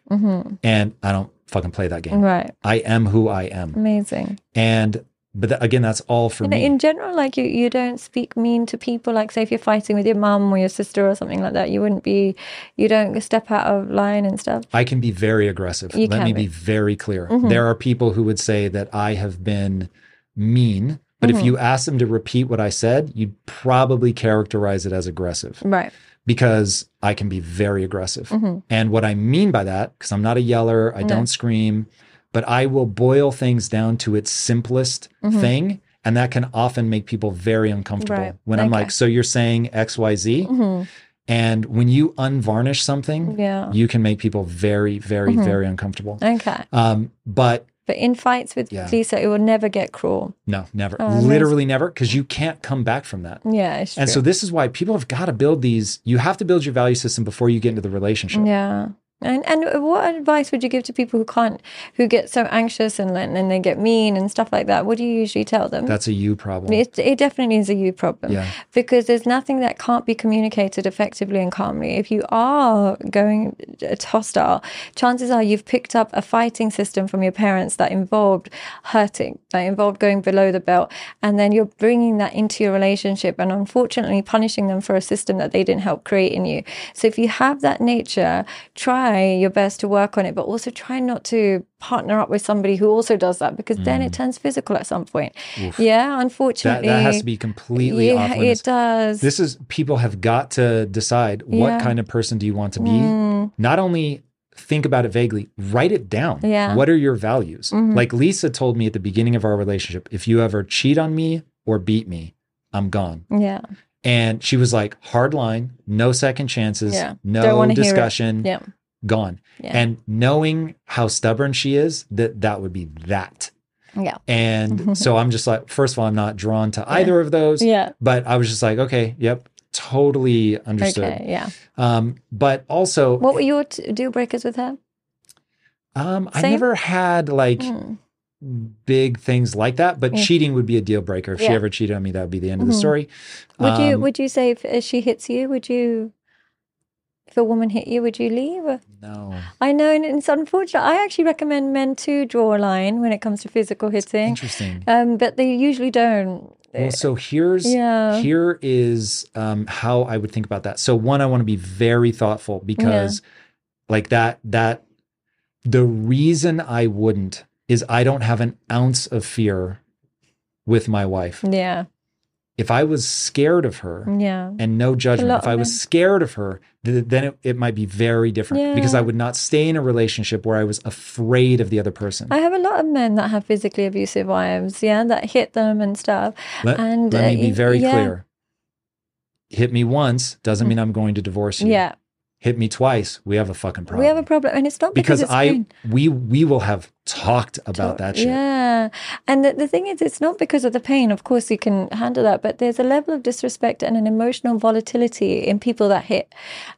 and I don't fucking play that game. Mm-hmm. Right. I am who I am, Amazing. and but tha- again, that's all for You know, me. in general, like you, you don't speak mean to people. Like, say, if you're fighting with your mum or your sister or something like that, you wouldn't be, you don't step out of line and stuff. I can be very aggressive. You Let me be. be very clear. Mhm. There are people who would say that I have been mean, but Mm-hmm. if you ask them to repeat what I said, you'd probably characterize it as aggressive Right. because I can be very aggressive. Mhm. And what I mean by that, because I'm not a yeller, I No. don't scream, but I will boil things down to its simplest Mm-hmm. thing. And that can often make people very uncomfortable. Right. When I'm like, so you're saying XYZ? Mhm. And when you unvarnish something, Yeah. you can make people very, very, Mhm. very uncomfortable. Okay. Um, but But in fights with Yeah. Lisa, it will never get cruel. no, never, Oh, literally never, because you can't come back from that. Yeah. And so this is why people have got to build these. You have to build your value system before you get into the relationship. Yeah. And and what advice would you give to people who can't, who get so anxious and then and they get mean and stuff like that? What do you usually tell them? That's a you problem. It, it definitely is a you problem Yeah. because there's nothing that can't be communicated effectively and calmly. If you are going uh, hostile, chances are you've picked up a fighting system from your parents that involved hurting, that involved going below the belt, and then you're bringing that into your relationship and unfortunately punishing them for a system that they didn't help create in you. So if you have that nature, try your best to work on it, but also try not to partner up with somebody who also does that because then it turns physical at some point. Yeah, Mm. that, unfortunately. that has to be completely yeah, it does. This is people have got to decide what Yeah. kind of person do you want to be. Mm. Not only think about it vaguely, write it down. Yeah. What are your values? Mhm. Like Lisa told me at the beginning of our relationship, if you ever cheat on me or beat me, I'm gone. yeah, And she was like, hard line, no second chances, Yeah. No wanna hear it. discussion, yeah, gone. yeah, And knowing how stubborn she is, that that would be that. yeah, And so I'm just like, first of all, I'm not drawn to either of those. yeah. But I was just like, okay, yep, totally understood. Okay, yeah. Um, but also, What were your t- deal breakers with her? um, I never had like Hmm. big things like that. But Yeah. cheating would be a deal breaker. If she ever cheated on me, that would be the end of the Mhm. story. Would you Um, would you say if, if she hits you, would you? If a woman hit you, would you leave? Or- No. I know, and it's unfortunate. I actually recommend men to draw a line when it comes to physical hitting, Interesting. um, but they usually don't. Well, so here's Yeah. here is um, how I would think about that. So one, I want to be very thoughtful because like that that The reason I wouldn't is I don't have an ounce of fear with my wife. Yeah. If I was scared of her Yeah. and no judgment, if I was scared of her, th- then it, it might be very different because I would not stay in a relationship where I was afraid of the other person. I have a lot of men that have physically abusive wives, yeah, that hit them and stuff. Let, and let uh, me be very yeah. clear. Hit me once doesn't mean I'm going to divorce you. Yeah, Hit me twice, we have a fucking problem. we have a problem, and it's not because, because it's I pain. we we will have talked about that shit. Yeah. And the, the thing is, it's not because of the pain. Of course, you can handle that, but there's a level of disrespect and an emotional volatility in people that hit.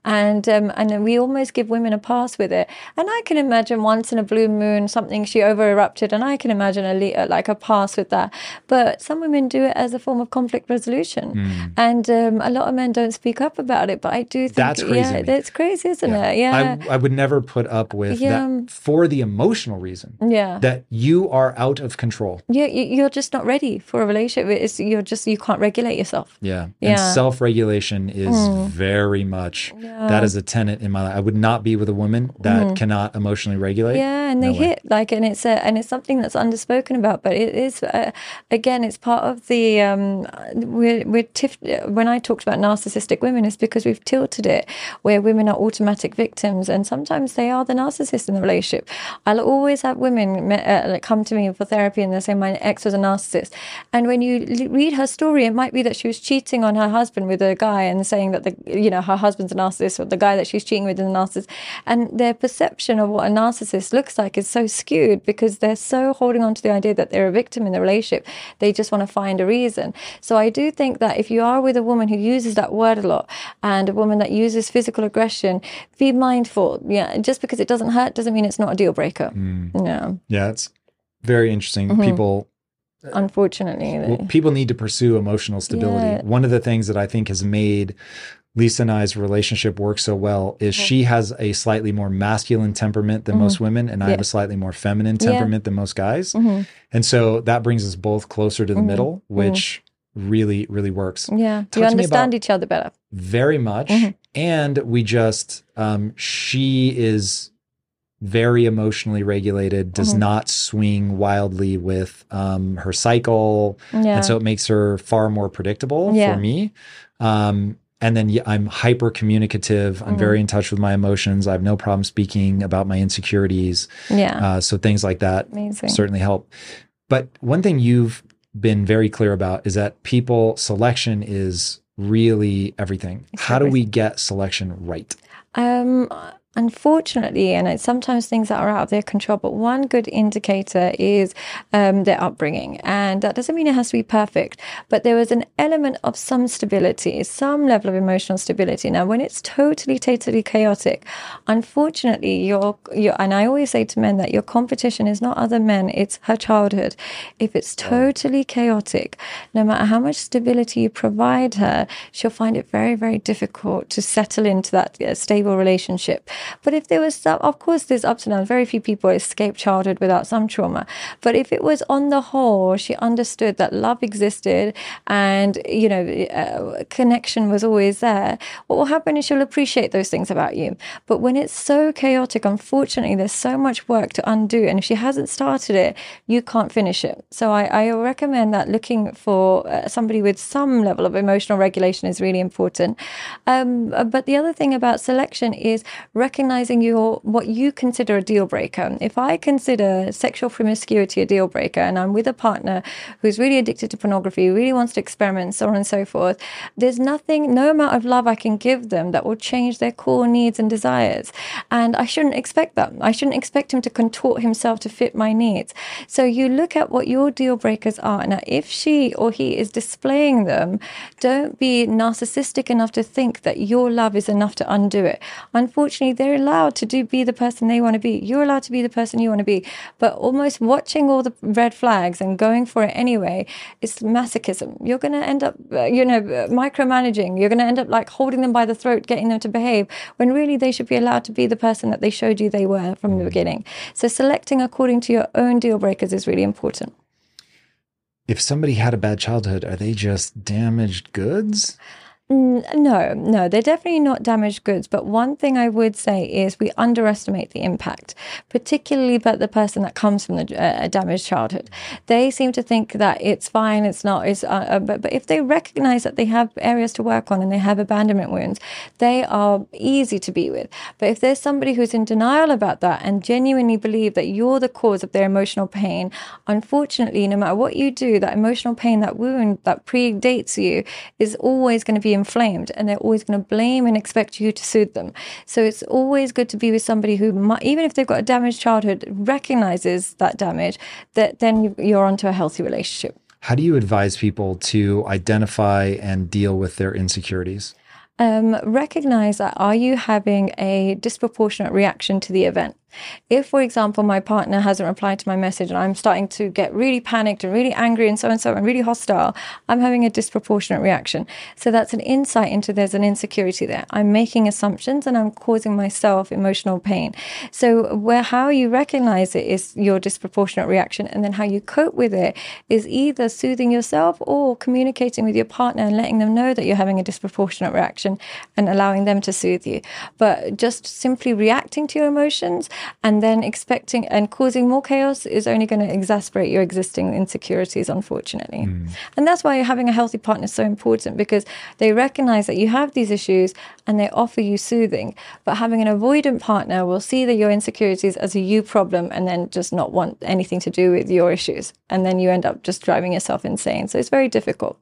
And um, and we almost give women a pass with it. And I can imagine once in a blue moon something she over erupted, and I can imagine a le- like a pass with that. But some women do it as a form of conflict resolution. Hmm. And um, a lot of men don't speak up about it. But I do think, That's crazy yeah, that's crazy, isn't it? Yeah. I, I would never put up with Yeah. that for the emotional reason yeah. that you are out of control. yeah, you- you're just not ready for a relationship. It's, you're just you can't regulate yourself. Yeah. And Yeah. Hmm. self regulation is very much that is a tenet in my life. I would not be with a woman that cannot emotionally regulate. Yeah, and they No way. hit like, and it's a, and it's something that's underspoken about. But it is, uh, again, it's part of the um, we're we're tif- when I talked about narcissistic women, it's because we've tilted it where women are automatic victims, and sometimes they are the narcissist in the relationship. I'll always have women me- uh, come to me for therapy, and they say my ex was a narcissist, and when you l- read her story, it might be that she was cheating on her husband with a guy, and saying that the you know her husband's a narcissist, or the guy that she's cheating with is a narcissist, and their perception of what a narcissist looks like is so skewed because they're so holding on to the idea that they're a victim in the relationship. They just want to find a reason. So I do think that if you are with a woman who uses that word a lot and a woman that uses physical aggression, be mindful. Yeah, just because it doesn't hurt doesn't mean it's not a deal breaker. Yeah, Yeah. It's very interesting. Mm-hmm. People unfortunately. well, people need to pursue emotional stability. Yeah. One of the things that I think has made Lisa and I's relationship work so well is Mm-hmm. she has a slightly more masculine temperament than most women, and I have a slightly more feminine Yeah. temperament than most guys. Mhm. And so that brings us both closer to the middle, which really, really works. Yeah, Talk you to understand each other better. Very much. Mm-hmm. And we just, um, she is very emotionally regulated, does Mm-hmm. not swing wildly with um, her cycle. Yeah. And so it makes her far more predictable Yeah. for me. Um, and then yeah, I'm hyper communicative. I'm very Mm-hmm. in touch with my emotions. I have no problem speaking about my insecurities. Yeah, Uh, so things like that Amazing. certainly help. But one thing you've been very clear about is that people selection is really everything. How do we get selection right? Um, unfortunately, and it's sometimes things that are out of their control, but one good indicator is um, their upbringing. And that doesn't mean it has to be perfect, but there is an element of some stability, some level of emotional stability. Now, when it's totally, totally chaotic, unfortunately, your, your, and I always say to men that your competition is not other men, it's her childhood. If it's totally chaotic, no matter how much stability you provide her, she'll find it very, very difficult to settle into that uh, stable relationship. But if there was some, of course, there's ups and downs. Very few people escape childhood without some trauma. But if it was on the whole, she understood that love existed and, you know, uh, connection was always there, what will happen is she'll appreciate those things about you. But when it's so chaotic, unfortunately, there's so much work to undo. And if she hasn't started it, you can't finish it. So I, I recommend that looking for uh, somebody with some level of emotional regulation is really important. Um, but the other thing about selection is recognizing your what you consider a deal breaker. If I consider sexual promiscuity a deal breaker, and I'm with a partner who's really addicted to pornography, really wants to experiment, so on and so forth, there's nothing, no amount of love I can give them that will change their core needs and desires. And I shouldn't expect that. I shouldn't expect him to contort himself to fit my needs. So you look at what your deal breakers are. Now, if she or he is displaying them, don't be narcissistic enough to think that your love is enough to undo it. Unfortunately, they're allowed to do be the person they want to be. You're allowed to be the person you want to be. But almost watching all the red flags and going for it anyway is masochism. You're going to end up, uh, you know, uh, micromanaging. You're going to end up like holding them by the throat, getting them to behave when really they should be allowed to be the person that they showed you they were from the beginning. So selecting according to your own deal breakers is really important. If somebody had a bad childhood, are they just damaged goods? No, no, they're definitely not damaged goods. But one thing I would say is we underestimate the impact, particularly about the person that comes from the, uh, a damaged childhood. They seem to think that it's fine, it's not. It's, uh, uh, but, but if they recognize that they have areas to work on and they have abandonment wounds, they are easy to be with. But if there's somebody who's in denial about that and genuinely believe that you're the cause of their emotional pain, unfortunately, no matter what you do, that emotional pain, that wound that predates you, is always going to be inflamed and they're always going to blame and expect you to soothe them. So it's always good to be with somebody who, might, even if they've got a damaged childhood, recognizes that damage, that then you're onto a healthy relationship. How do you advise people to identify and deal with their insecurities? Um, recognize that are you having a disproportionate reaction to the event? If, for example, my partner hasn't replied to my message and I'm starting to get really panicked and really angry and so and so and really hostile, I'm having a disproportionate reaction. So that's an insight into there's an insecurity there. I'm making assumptions and I'm causing myself emotional pain. So where how you recognize it is your disproportionate reaction, and then how you cope with it is either soothing yourself or communicating with your partner and letting them know that you're having a disproportionate reaction and allowing them to soothe you. But just simply reacting to your emotions and then expecting and causing more chaos is only going to exasperate your existing insecurities, unfortunately. Mm. And that's why having a healthy partner is so important because they recognize that you have these issues and they offer you soothing. But having an avoidant partner will see that your insecurities as a you problem and then just not want anything to do with your issues. And then you end up just driving yourself insane. So it's very difficult.